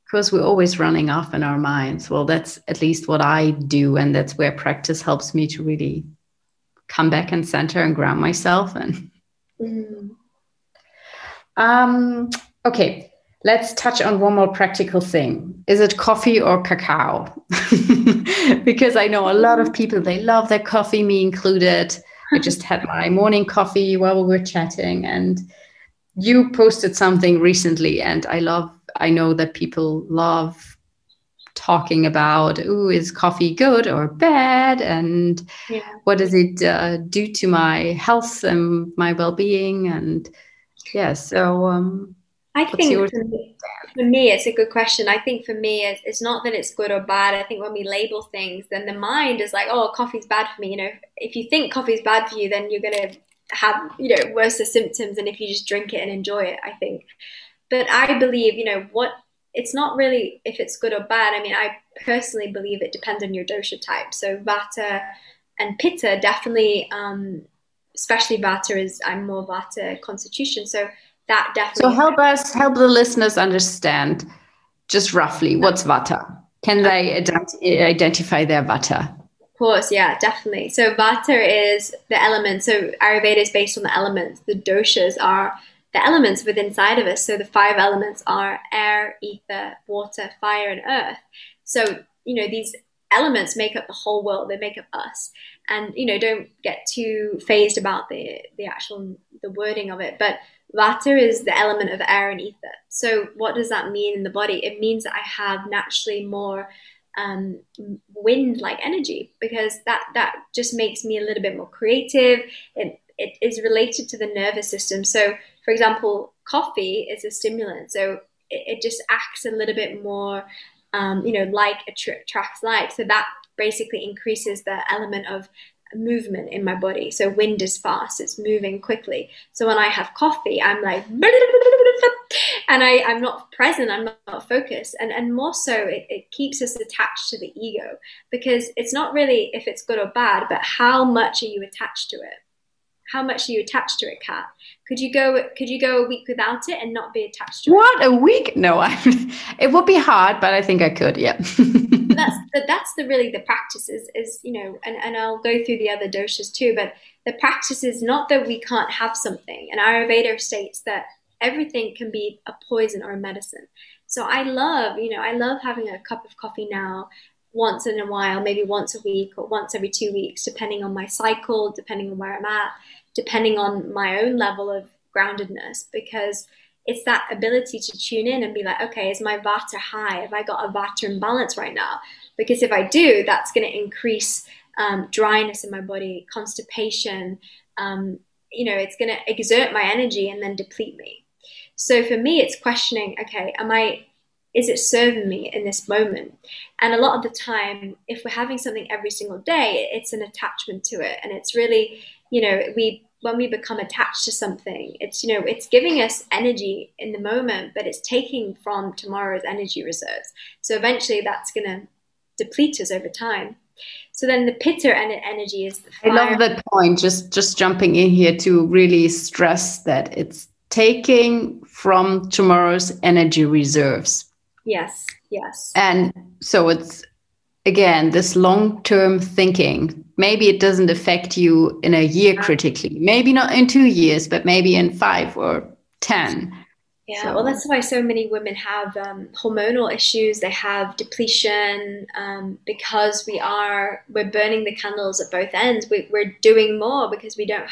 Because we're always running off in our minds. Well, that's at least what I do. And that's where practice helps me to really come back and center and ground myself and mm. um, okay let's touch on one more practical thing is it coffee or cacao because i know a lot of people they love their coffee me included i just had my morning coffee while we were chatting and you posted something recently and i love i know that people love talking about, oh, is coffee good or bad? And yeah. what does it uh, do to my health and my well being? And yeah, so um, I think for me, for me, it's a good question. I think for me, it's, it's not that it's good or bad. I think when we label things, then the mind is like, oh, coffee's bad for me. You know, if you think coffee's bad for you, then you're going to have, you know, worse symptoms than if you just drink it and enjoy it, I think. But I believe, you know, what it's not really if it's good or bad. I mean, I personally believe it depends on your dosha type. So vata and pitta definitely, um, especially vata is I'm more vata constitution. So that definitely. So help us, help the listeners understand just roughly what's vata. Can they ident- identify their vata? Of course, yeah, definitely. So vata is the element. So Ayurveda is based on the elements. The doshas are the elements within inside of us. So the five elements are air, ether, water, fire, and earth. So, you know, these elements make up the whole world. They make up us. And, you know, don't get too phased about the, the actual, the wording of it. But Vata is the element of air and ether. So what does that mean in the body? It means that I have naturally more um, wind like energy because that that just makes me a little bit more creative. It, it is related to the nervous system. So, for example, coffee is a stimulant, so it, it just acts a little bit more, um, you know, like attracts like. So that basically increases the element of movement in my body. So wind is fast, it's moving quickly. So when I have coffee, I'm like, and I, I'm not present, I'm not focused. And, and more so, it, it keeps us attached to the ego because it's not really if it's good or bad, but how much are you attached to it? How much are you attached to it, Kat? Could you go? Could you go a week without it and not be attached to it? What a week? No, I. It would be hard, but I think I could. Yeah. that's the, that's the really the practice is, is you know, and, and I'll go through the other doshas too. But the practice is not that we can't have something, and Ayurveda states that everything can be a poison or a medicine. So I love, you know, I love having a cup of coffee now once in a while, maybe once a week or once every two weeks, depending on my cycle, depending on where I'm at, depending on my own level of groundedness, because it's that ability to tune in and be like, okay, is my vata high? Have I got a vata imbalance right now? Because if I do, that's going to increase um, dryness in my body, constipation. Um, you know, it's going to exert my energy and then deplete me. So for me, it's questioning, okay, am I, is it serving me in this moment? And a lot of the time, if we're having something every single day, it's an attachment to it. And it's really, you know, we when we become attached to something, it's you know, it's giving us energy in the moment, but it's taking from tomorrow's energy reserves. So eventually that's gonna deplete us over time. So then the pitta energy is. I love that point. Just just jumping in here to really stress that it's taking from tomorrow's energy reserves. Yes, yes. And so it's again this long-term thinking. Maybe it doesn't affect you in a year critically. Maybe not in 2 years, but maybe in 5 or 10. Yeah, so. well, that's why so many women have um, hormonal issues. They have depletion um, because we are we're burning the candles at both ends. We, are doing more because we don't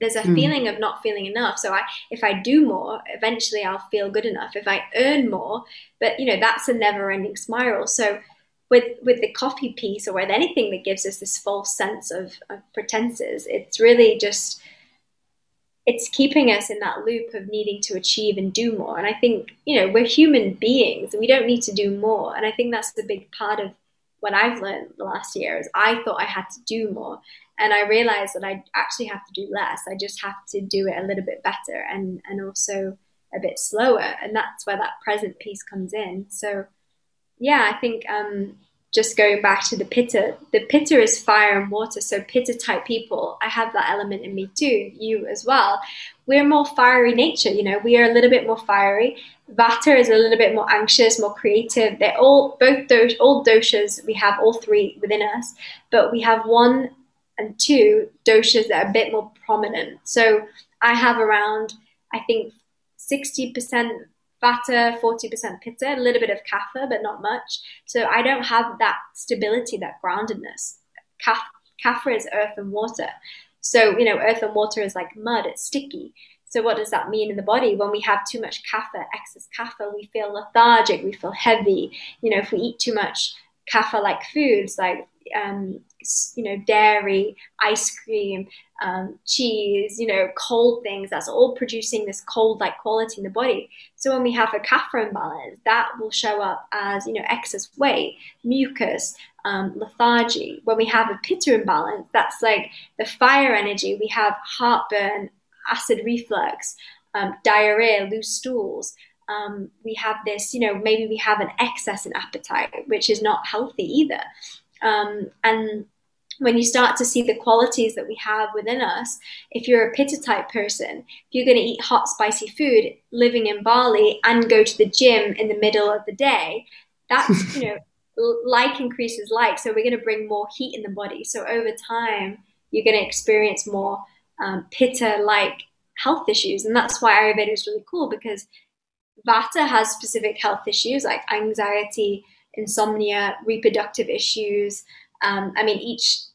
there's a mm. feeling of not feeling enough. So I, if I do more, eventually I'll feel good enough. If I earn more, but you know that's a never-ending spiral. So with with the coffee piece or with anything that gives us this false sense of, of pretenses, it's really just it's keeping us in that loop of needing to achieve and do more. And I think you know we're human beings, and we don't need to do more. And I think that's the big part of what I've learned the last year is I thought I had to do more, and I realized that I actually have to do less. I just have to do it a little bit better and and also a bit slower, and that's where that present piece comes in. So, yeah, I think um, just going back to the pitta, the pitta is fire and water. So pitta type people, I have that element in me too. You as well. We're more fiery nature. You know, we are a little bit more fiery. Vata is a little bit more anxious, more creative. They're all both those all doshas. We have all three within us, but we have one and two doshas that are a bit more prominent. So I have around, I think, 60% Vata, 40% Pitta, a little bit of Kapha, but not much. So I don't have that stability, that groundedness. Kapha is earth and water. So, you know, earth and water is like mud, it's sticky. So, what does that mean in the body? When we have too much kapha, excess kapha, we feel lethargic, we feel heavy. You know, if we eat too much kapha like foods, like um, you know, dairy, ice cream, um, cheese, you know, cold things. That's all producing this cold-like quality in the body. So when we have a kapha imbalance, that will show up as you know excess weight, mucus, um, lethargy. When we have a pitta imbalance, that's like the fire energy. We have heartburn, acid reflux, um, diarrhea, loose stools. Um, we have this, you know, maybe we have an excess in appetite, which is not healthy either. Um, and when you start to see the qualities that we have within us, if you're a pitta type person, if you're going to eat hot, spicy food, living in Bali, and go to the gym in the middle of the day, that's, you know, like increases like. So we're going to bring more heat in the body. So over time, you're going to experience more um, pitta like health issues. And that's why Ayurveda is really cool because Vata has specific health issues like anxiety, insomnia, reproductive issues. Um, I mean, each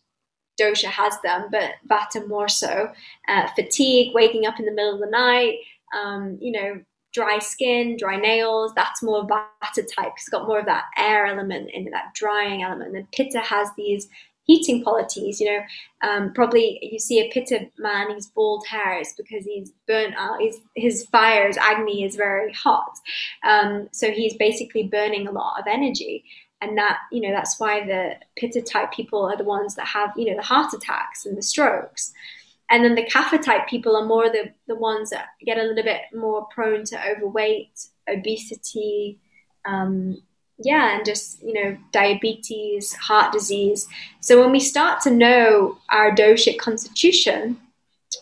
dosha has them, but Vata more so. Uh, fatigue, waking up in the middle of the night, um, you know, dry skin, dry nails, that's more vata type. It's got more of that air element in it, that drying element. And pitta has these heating qualities. You know, um, probably you see a pitta man, he's bald hair, it's because he's burnt out. He's, his fire, his agni is very hot. Um, so he's basically burning a lot of energy. And that, you know, that's why the pitta type people are the ones that have, you know, the heart attacks and the strokes. And then the kapha type people are more the, the ones that get a little bit more prone to overweight, obesity, um, yeah, and just, you know, diabetes, heart disease. So when we start to know our doshic constitution,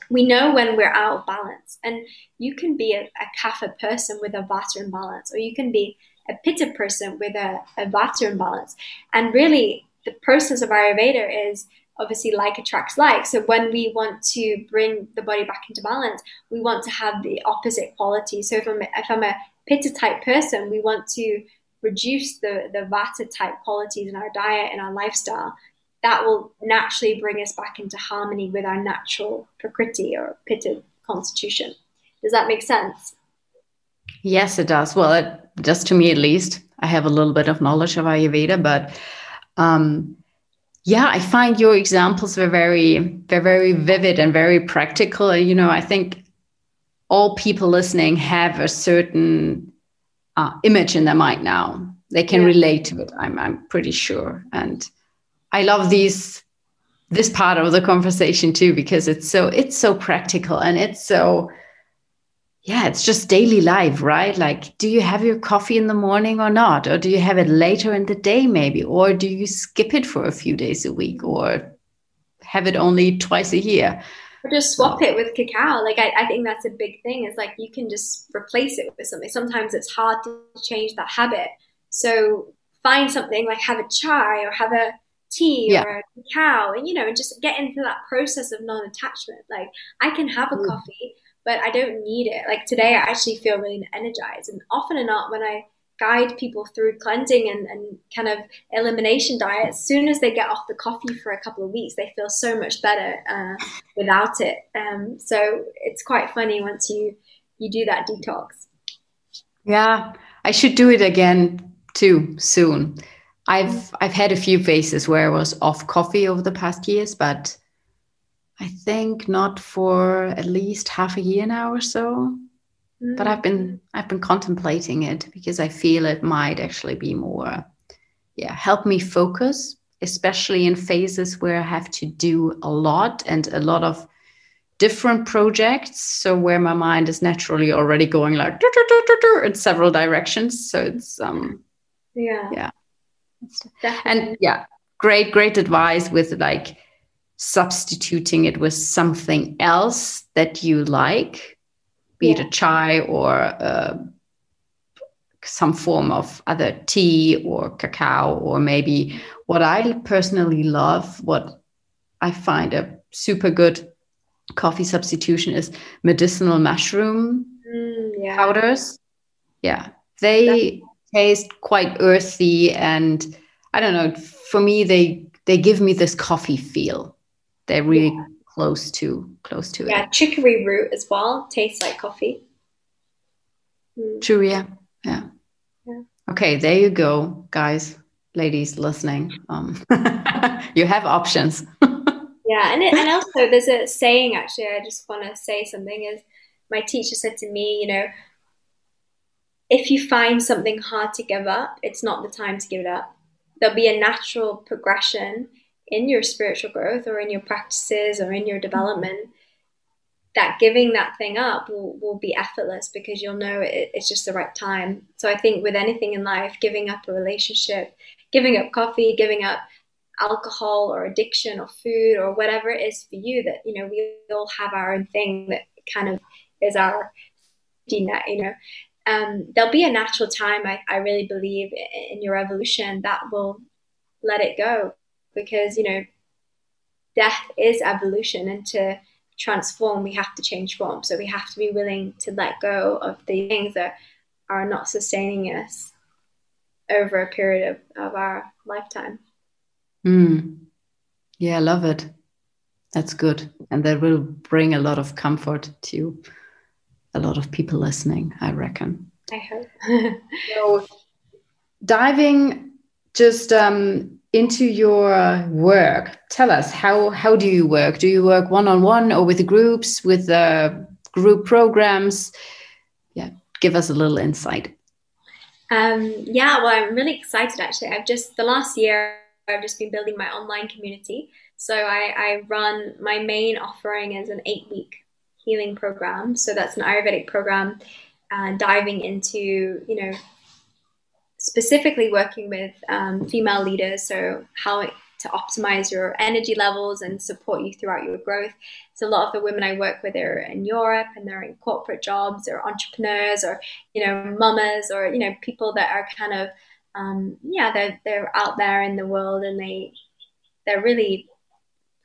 we know when we're out of balance. And you can be a, a kapha person with a vata imbalance, or you can be a pitta person with a, a vata imbalance. And really, the process of Ayurveda is obviously like attracts like. So when we want to bring the body back into balance, we want to have the opposite quality. So if I'm if I'm a pitta type person, we want to reduce the the vata type qualities in our diet and our lifestyle. That will naturally bring us back into harmony with our natural prakriti or pitta constitution. Does that make sense? Yes, it does. Well, it, just to me at least, I have a little bit of knowledge of Ayurveda, but um, yeah, I find your examples were very, they're very vivid and very practical. You know, I think all people listening have a certain uh, image in their mind now. They can yeah. relate to it. I'm, I'm pretty sure. And I love these, this part of the conversation too, because it's so, it's so practical and it's so, yeah, it's just daily life, right? Like, do you have your coffee in the morning or not? Or do you have it later in the day, maybe? Or do you skip it for a few days a week or have it only twice a year? Or just swap it with cacao. Like, I, I think that's a big thing is like you can just replace it with something. Sometimes it's hard to change that habit. So find something like have a chai or have a tea yeah. or a cacao and, you know, and just get into that process of non attachment. Like, I can have a mm. coffee but I don't need it. Like today, I actually feel really energized. And often not, when I guide people through cleansing and, and kind of elimination diet, as soon as they get off the coffee for a couple of weeks, they feel so much better uh, without it. Um, so it's quite funny once you you do that detox. Yeah, I should do it again too soon. I've I've had a few phases where I was off coffee over the past years, but I think not for at least half a year now or so. Mm. But I've been I've been contemplating it because I feel it might actually be more yeah, help me focus, especially in phases where I have to do a lot and a lot of different projects. So where my mind is naturally already going like in several directions. So it's um yeah. Yeah. And yeah, great, great advice with like substituting it with something else that you like, be yeah. it a chai or uh, some form of other tea or cacao, or maybe what I personally love, what I find a super good coffee substitution is medicinal mushroom mm, yeah. powders. Yeah, they taste quite earthy, and I don't know. For me, they they give me this coffee feel they're really yeah. close to close to yeah, it. Yeah, chicory root as well tastes like coffee. Mm. True. Yeah. Yeah. Yeah. Okay, there you go, guys, ladies listening. Um, you have options. yeah, and it, and also there's a saying actually. I just want to say something. Is my teacher said to me, you know, if you find something hard to give up, it's not the time to give it up. There'll be a natural progression in your spiritual growth or in your practices or in your development that giving that thing up will, will be effortless because you'll know it, it's just the right time. So I think with anything in life, giving up a relationship, giving up coffee, giving up alcohol or addiction or food or whatever it is for you that, you know, we all have our own thing that kind of is our net, you know. Um, there'll be a natural time, I, I really believe, in your evolution that will let it go because you know death is evolution and to transform we have to change form so we have to be willing to let go of the things that are not sustaining us over a period of, of our lifetime mm. yeah i love it that's good and that will bring a lot of comfort to a lot of people listening, I reckon. I hope. so, diving just um, into your work, tell us how how do you work? Do you work one on one or with groups, with uh, group programs? Yeah, give us a little insight. Um, yeah, well, I'm really excited actually. I've just the last year I've just been building my online community. So I, I run my main offering is an eight week healing program. So that's an Ayurvedic program, uh, diving into you know specifically working with um, female leaders. So how to optimize your energy levels and support you throughout your growth. So a lot of the women I work with are in Europe and they're in corporate jobs or entrepreneurs or you know mamas or you know people that are kind of um, yeah they're they're out there in the world and they they're really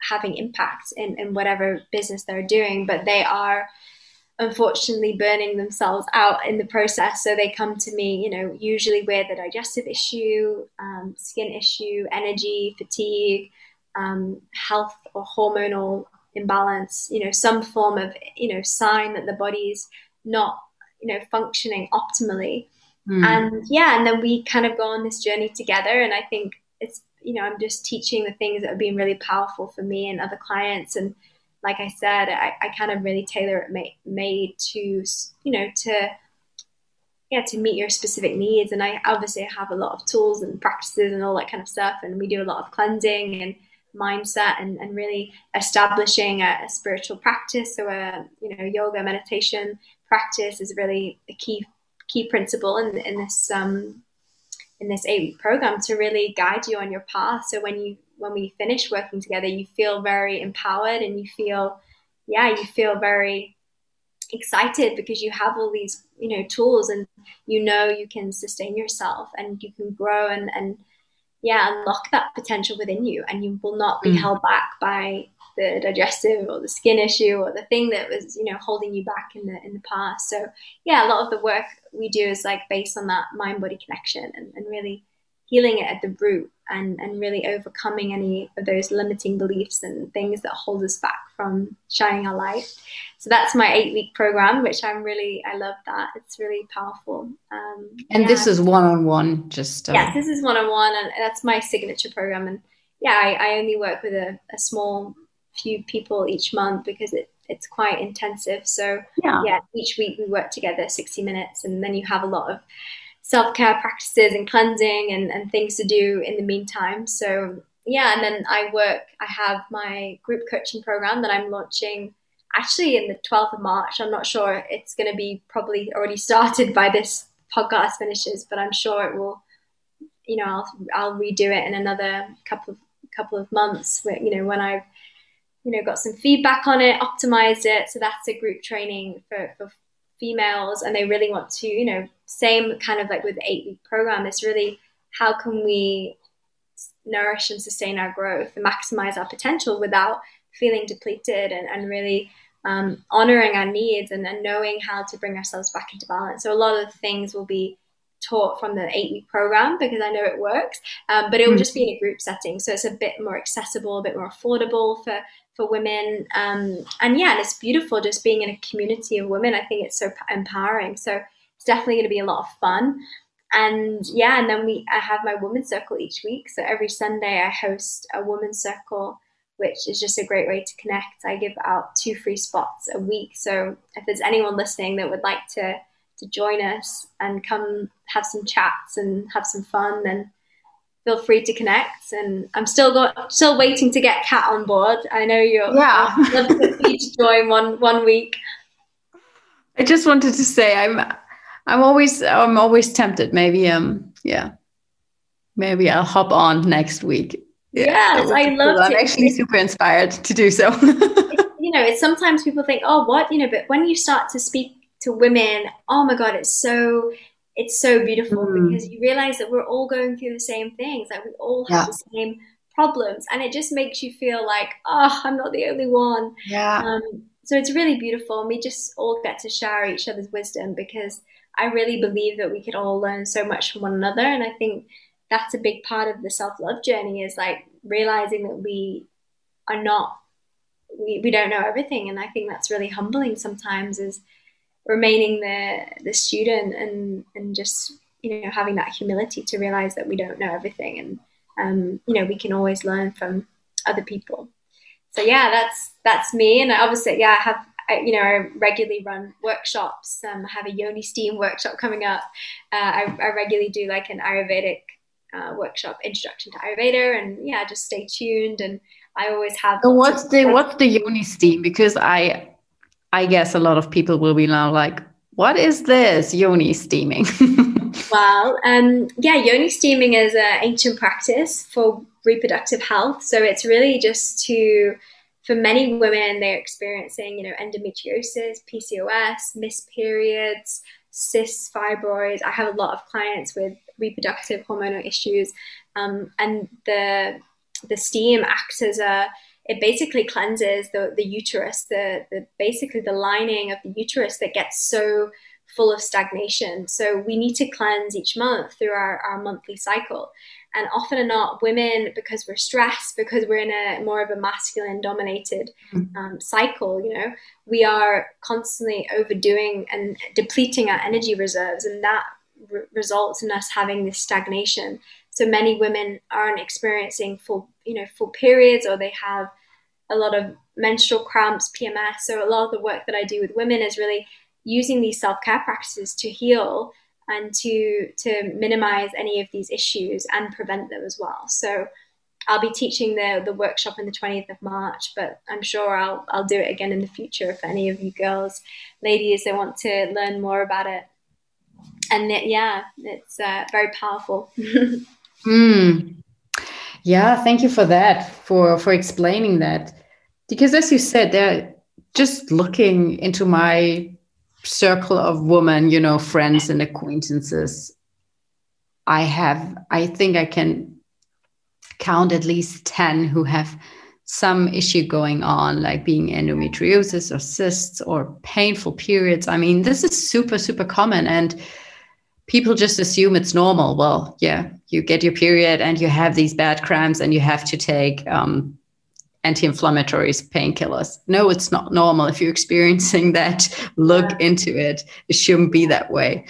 having impact in, in whatever business they're doing, but they are unfortunately burning themselves out in the process. So they come to me, you know, usually with a digestive issue, um, skin issue, energy, fatigue, um, health or hormonal imbalance, you know, some form of, you know, sign that the body's not, you know, functioning optimally. Mm. And yeah, and then we kind of go on this journey together. And I think it's, you know, I'm just teaching the things that have been really powerful for me and other clients. And like I said, I, I kind of really tailor it made, made to, you know, to, yeah, to meet your specific needs. And I obviously have a lot of tools and practices and all that kind of stuff. And we do a lot of cleansing and mindset and, and really establishing a, a spiritual practice. So a, you know, yoga meditation practice is really a key, key principle in, in this, um, in this eight week program to really guide you on your path. So when you when we finish working together, you feel very empowered and you feel, yeah, you feel very excited because you have all these, you know, tools and you know you can sustain yourself and you can grow and, and yeah, unlock that potential within you and you will not be mm. held back by the digestive or the skin issue or the thing that was, you know, holding you back in the in the past. So yeah, a lot of the work we do is like based on that mind body connection and, and really healing it at the root and, and really overcoming any of those limiting beliefs and things that hold us back from shining our light. So that's my eight week program, which I'm really, I love that. It's really powerful. Um, and yeah. this is one on one, just. Uh... Yes, this is one on one, and that's my signature program. And yeah, I, I only work with a, a small few people each month because it, it's quite intensive. So yeah. yeah, each week we work together 60 minutes, and then you have a lot of self care practices and cleansing and, and things to do in the meantime. So, yeah, and then I work, I have my group coaching program that I'm launching actually in the 12th of March. I'm not sure it's going to be probably already started by this podcast finishes, but I'm sure it will, you know, I'll, I'll redo it in another couple of couple of months, where, you know, when I've, you know, got some feedback on it, optimized it. So that's a group training for, for females and they really want to, you know, same kind of like with the eight week program, it's really how can we nourish and sustain our growth and maximize our potential without feeling depleted and, and really um, honoring our needs and, and knowing how to bring ourselves back into balance. So a lot of things will be taught from the eight week program because I know it works, um, but it will mm. just be in a group setting. So it's a bit more accessible, a bit more affordable for for women. Um, and yeah, and it's beautiful just being in a community of women. I think it's so empowering. So it's definitely going to be a lot of fun. And yeah, and then we I have my women's circle each week. So every Sunday I host a women's circle, which is just a great way to connect. I give out two free spots a week. So if there's anyone listening that would like to to join us and come have some chats and have some fun, then feel free to connect. And I'm still got still waiting to get Kat on board. I know you're yeah. love to join one one week. I just wanted to say I'm I'm always I'm always tempted. Maybe um yeah. Maybe I'll hop on next week. Yeah, yes, I love cool. I'm actually super inspired to do so. you know, it's sometimes people think, oh, what, you know, but when you start to speak to women, oh my God, it's so it's so beautiful mm. because you realize that we're all going through the same things like we all have yeah. the same problems and it just makes you feel like oh i'm not the only one yeah um, so it's really beautiful and we just all get to share each other's wisdom because i really believe that we could all learn so much from one another and i think that's a big part of the self-love journey is like realizing that we are not we, we don't know everything and i think that's really humbling sometimes is remaining the the student and and just you know having that humility to realize that we don't know everything and um, you know we can always learn from other people. So yeah that's that's me. And I obviously yeah i have I, you know i regularly run workshops um, i have a yoni steam workshop coming up. Uh, I, I, regularly do like an ayurvedic uh, workshop introduction to ayurveda and yeah just stay tuned and i always have so what's the what's the yoni steam? Because i i guess a lot of people will be now like what is this yoni steaming well. Um, yeah, yoni steaming is an ancient practice for reproductive health. So it's really just to, for many women, they're experiencing, you know, endometriosis, PCOS, missed periods, cysts, fibroids. I have a lot of clients with reproductive hormonal issues, um, and the the steam acts as a it basically cleanses the, the uterus, the, the basically the lining of the uterus that gets so full of stagnation. So we need to cleanse each month through our, our monthly cycle. And often or not, women, because we're stressed, because we're in a more of a masculine dominated mm-hmm. um, cycle, you know, we are constantly overdoing and depleting our energy reserves. And that re- results in us having this stagnation. So many women aren't experiencing full, you know, full periods or they have a lot of menstrual cramps, PMS. So a lot of the work that I do with women is really using these self-care practices to heal and to to minimize any of these issues and prevent them as well. So I'll be teaching the the workshop on the 20th of March, but I'm sure I'll I'll do it again in the future if any of you girls, ladies, that want to learn more about it. And it, yeah, it's uh, very powerful. mm. Yeah, thank you for that for for explaining that. Because as you said, they're just looking into my circle of women, you know, friends and acquaintances, I have, I think I can count at least 10 who have some issue going on, like being endometriosis or cysts or painful periods. I mean, this is super, super common. And people just assume it's normal. Well, yeah, you get your period and you have these bad cramps and you have to take um, anti-inflammatories, painkillers. No, it's not normal. If you're experiencing that, look yeah. into it. It shouldn't be that way.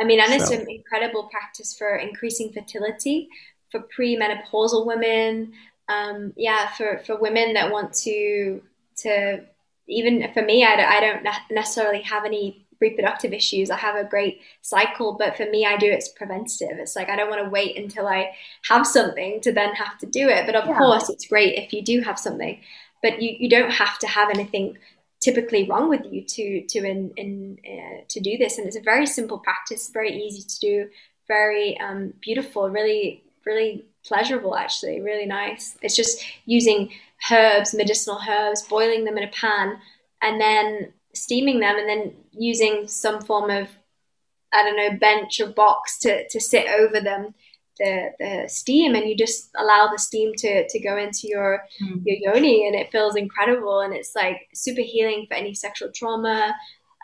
I mean, and so. it's an incredible practice for increasing fertility for premenopausal women. Um, yeah, for, for women that want to to even for me, I I don't necessarily have any reproductive issues. I have a great cycle, but for me, I do it's preventative. It's like I don't want to wait until I have something to then have to do it. But of yeah. course, it's great if you do have something, but you, you don't have to have anything typically wrong with you to to in, in uh, to do this. And it's a very simple practice, very easy to do, very um, beautiful, really really pleasurable actually, really nice. It's just using herbs, medicinal herbs, boiling them in a pan, and then steaming them and then using some form of I don't know bench or box to to sit over them the, the steam and you just allow the steam to, to go into your mm. your yoni and it feels incredible and it's like super healing for any sexual trauma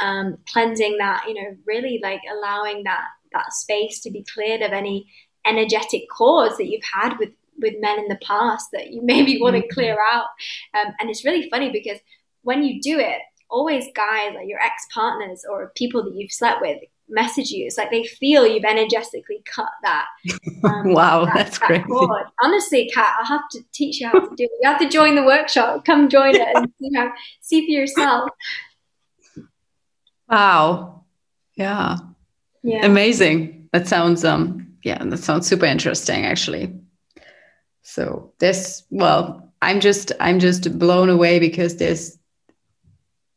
um, cleansing that you know really like allowing that that space to be cleared of any energetic cords that you've had with with men in the past that you maybe want to hmm. clear out um, and it's really funny because when you do it always guys like your ex partners or people that you've slept with message you. It's like they feel you've energetically cut that. Um, wow, that, that's that crazy. Cord. Honestly, Kat, I'll have to teach you how to do it. You have to join the workshop. Come join it and see, how, see for yourself. Wow. Yeah. Yeah. Amazing. That sounds um yeah, that sounds super interesting actually. So this well, I'm just I'm just blown away because there's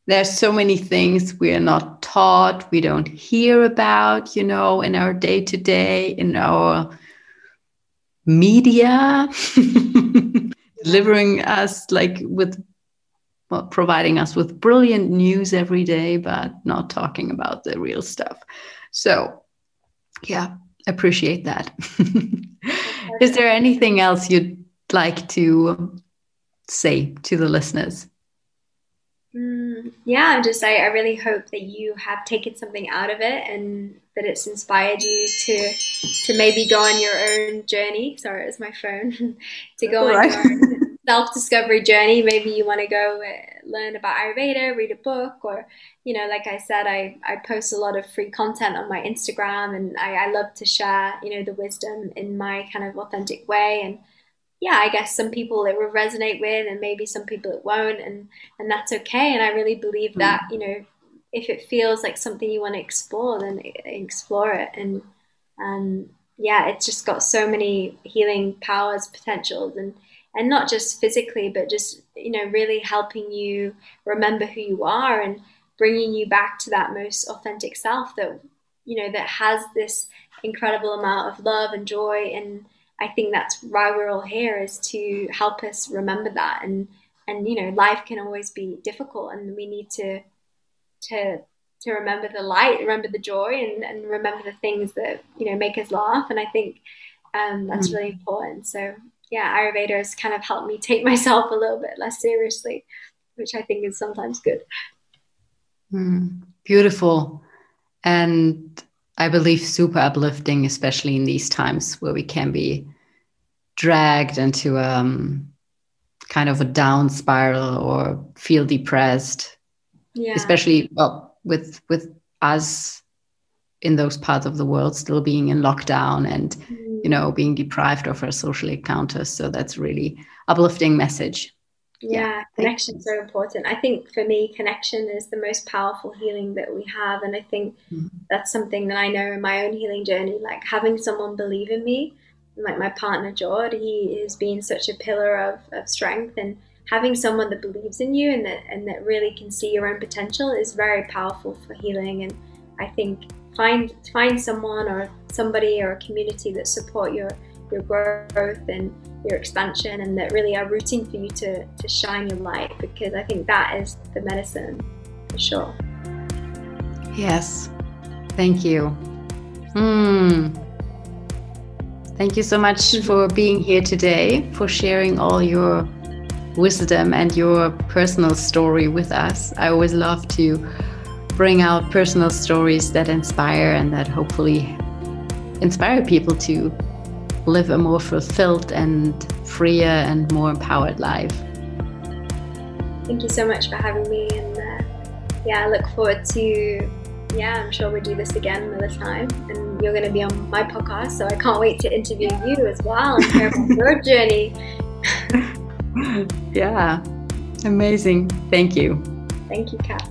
there's so many things we are not taught, we don't hear about, you know, in our day to day, in our media, delivering us like with, well, providing us with brilliant news every day, but not talking about the real stuff. So, yeah, appreciate that. Is there anything else you'd like to say to the listeners? Mm, yeah, just I, I really hope that you have taken something out of it and that it's inspired you to to maybe go on your own journey. Sorry, it's my phone. to go on your own, self discovery journey. Maybe you want to go uh, learn about Ayurveda, read a book, or, you know, like I said, I, I post a lot of free content on my Instagram and I, I love to share, you know, the wisdom in my kind of authentic way. And yeah, I guess some people it will resonate with and maybe some people it won't. And, and that's okay. And I really believe mm. that, you know, if it feels like something you want to explore, then explore it. And, um, yeah, it's just got so many healing powers, potentials, and and not just physically, but just you know really helping you remember who you are and bringing you back to that most authentic self that you know that has this incredible amount of love and joy and I think that's why we're all here is to help us remember that and and you know life can always be difficult and we need to to to remember the light, remember the joy, and, and remember the things that you know make us laugh. And I think um, that's mm. really important. So yeah, Ayurveda has kind of helped me take myself a little bit less seriously, which I think is sometimes good. Mm. Beautiful, and I believe super uplifting, especially in these times where we can be dragged into um, kind of a down spiral or feel depressed. Yeah. Especially well, with with us in those parts of the world still being in lockdown and mm. you know being deprived of our social encounters so that's really uplifting message yeah, connection is so important i think for me connection is the most powerful healing that we have and i think mm. that's something that i know in my own healing journey like having someone believe in me like my partner Jord, he has been such a pillar of, of strength and having someone that believes in you and that and that really can see your own potential is very powerful for healing and I think find find someone or somebody or a community that support your your growth and your expansion and that really are rooting for you to, to shine your light because I think that is the medicine for sure. Yes. Thank you. Hmm. Thank you so much for being here today, for sharing all your wisdom and your personal story with us. I always love to bring out personal stories that inspire and that hopefully inspire people to live a more fulfilled and freer and more empowered life. Thank you so much for having me, and uh, yeah, I look forward to. Yeah, I'm sure we'll do this again another time, and you're going to be on my podcast, so I can't wait to interview you as well and hear about your journey. yeah, amazing. Thank you. Thank you, Kat.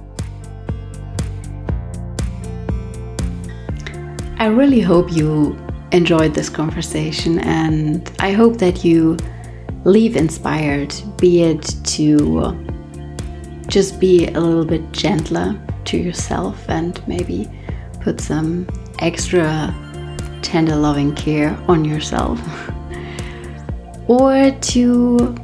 I really hope you enjoyed this conversation and I hope that you leave inspired, be it to just be a little bit gentler to yourself and maybe put some extra tender loving care on yourself, or to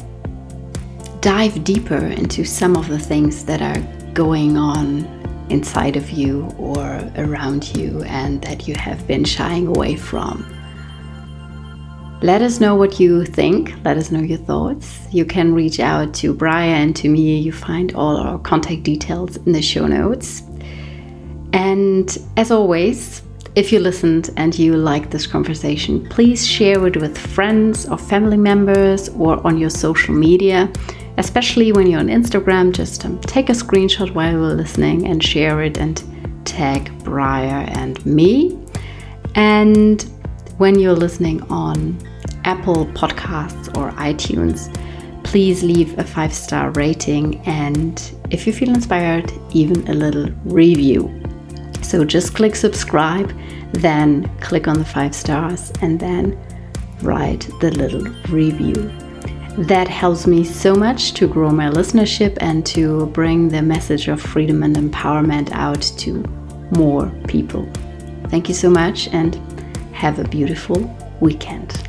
dive deeper into some of the things that are going on inside of you or around you and that you have been shying away from. Let us know what you think. Let us know your thoughts. You can reach out to Bryre and to me. You find all our contact details in the show notes. And as always, if you listened and you liked this conversation, please share it with friends or family members or on your social media especially when you're on Instagram, just um, take a screenshot while you're listening and share it and tag Bryre and me. And when you're listening on Apple Podcasts or iTunes, please leave a five star rating and if you feel inspired, even a little review. So just click subscribe, then click on the five stars, and then write the little review. That helps me so much to grow my listenership and to bring the message of freedom and empowerment out to more people. Thank you so much and have a beautiful weekend.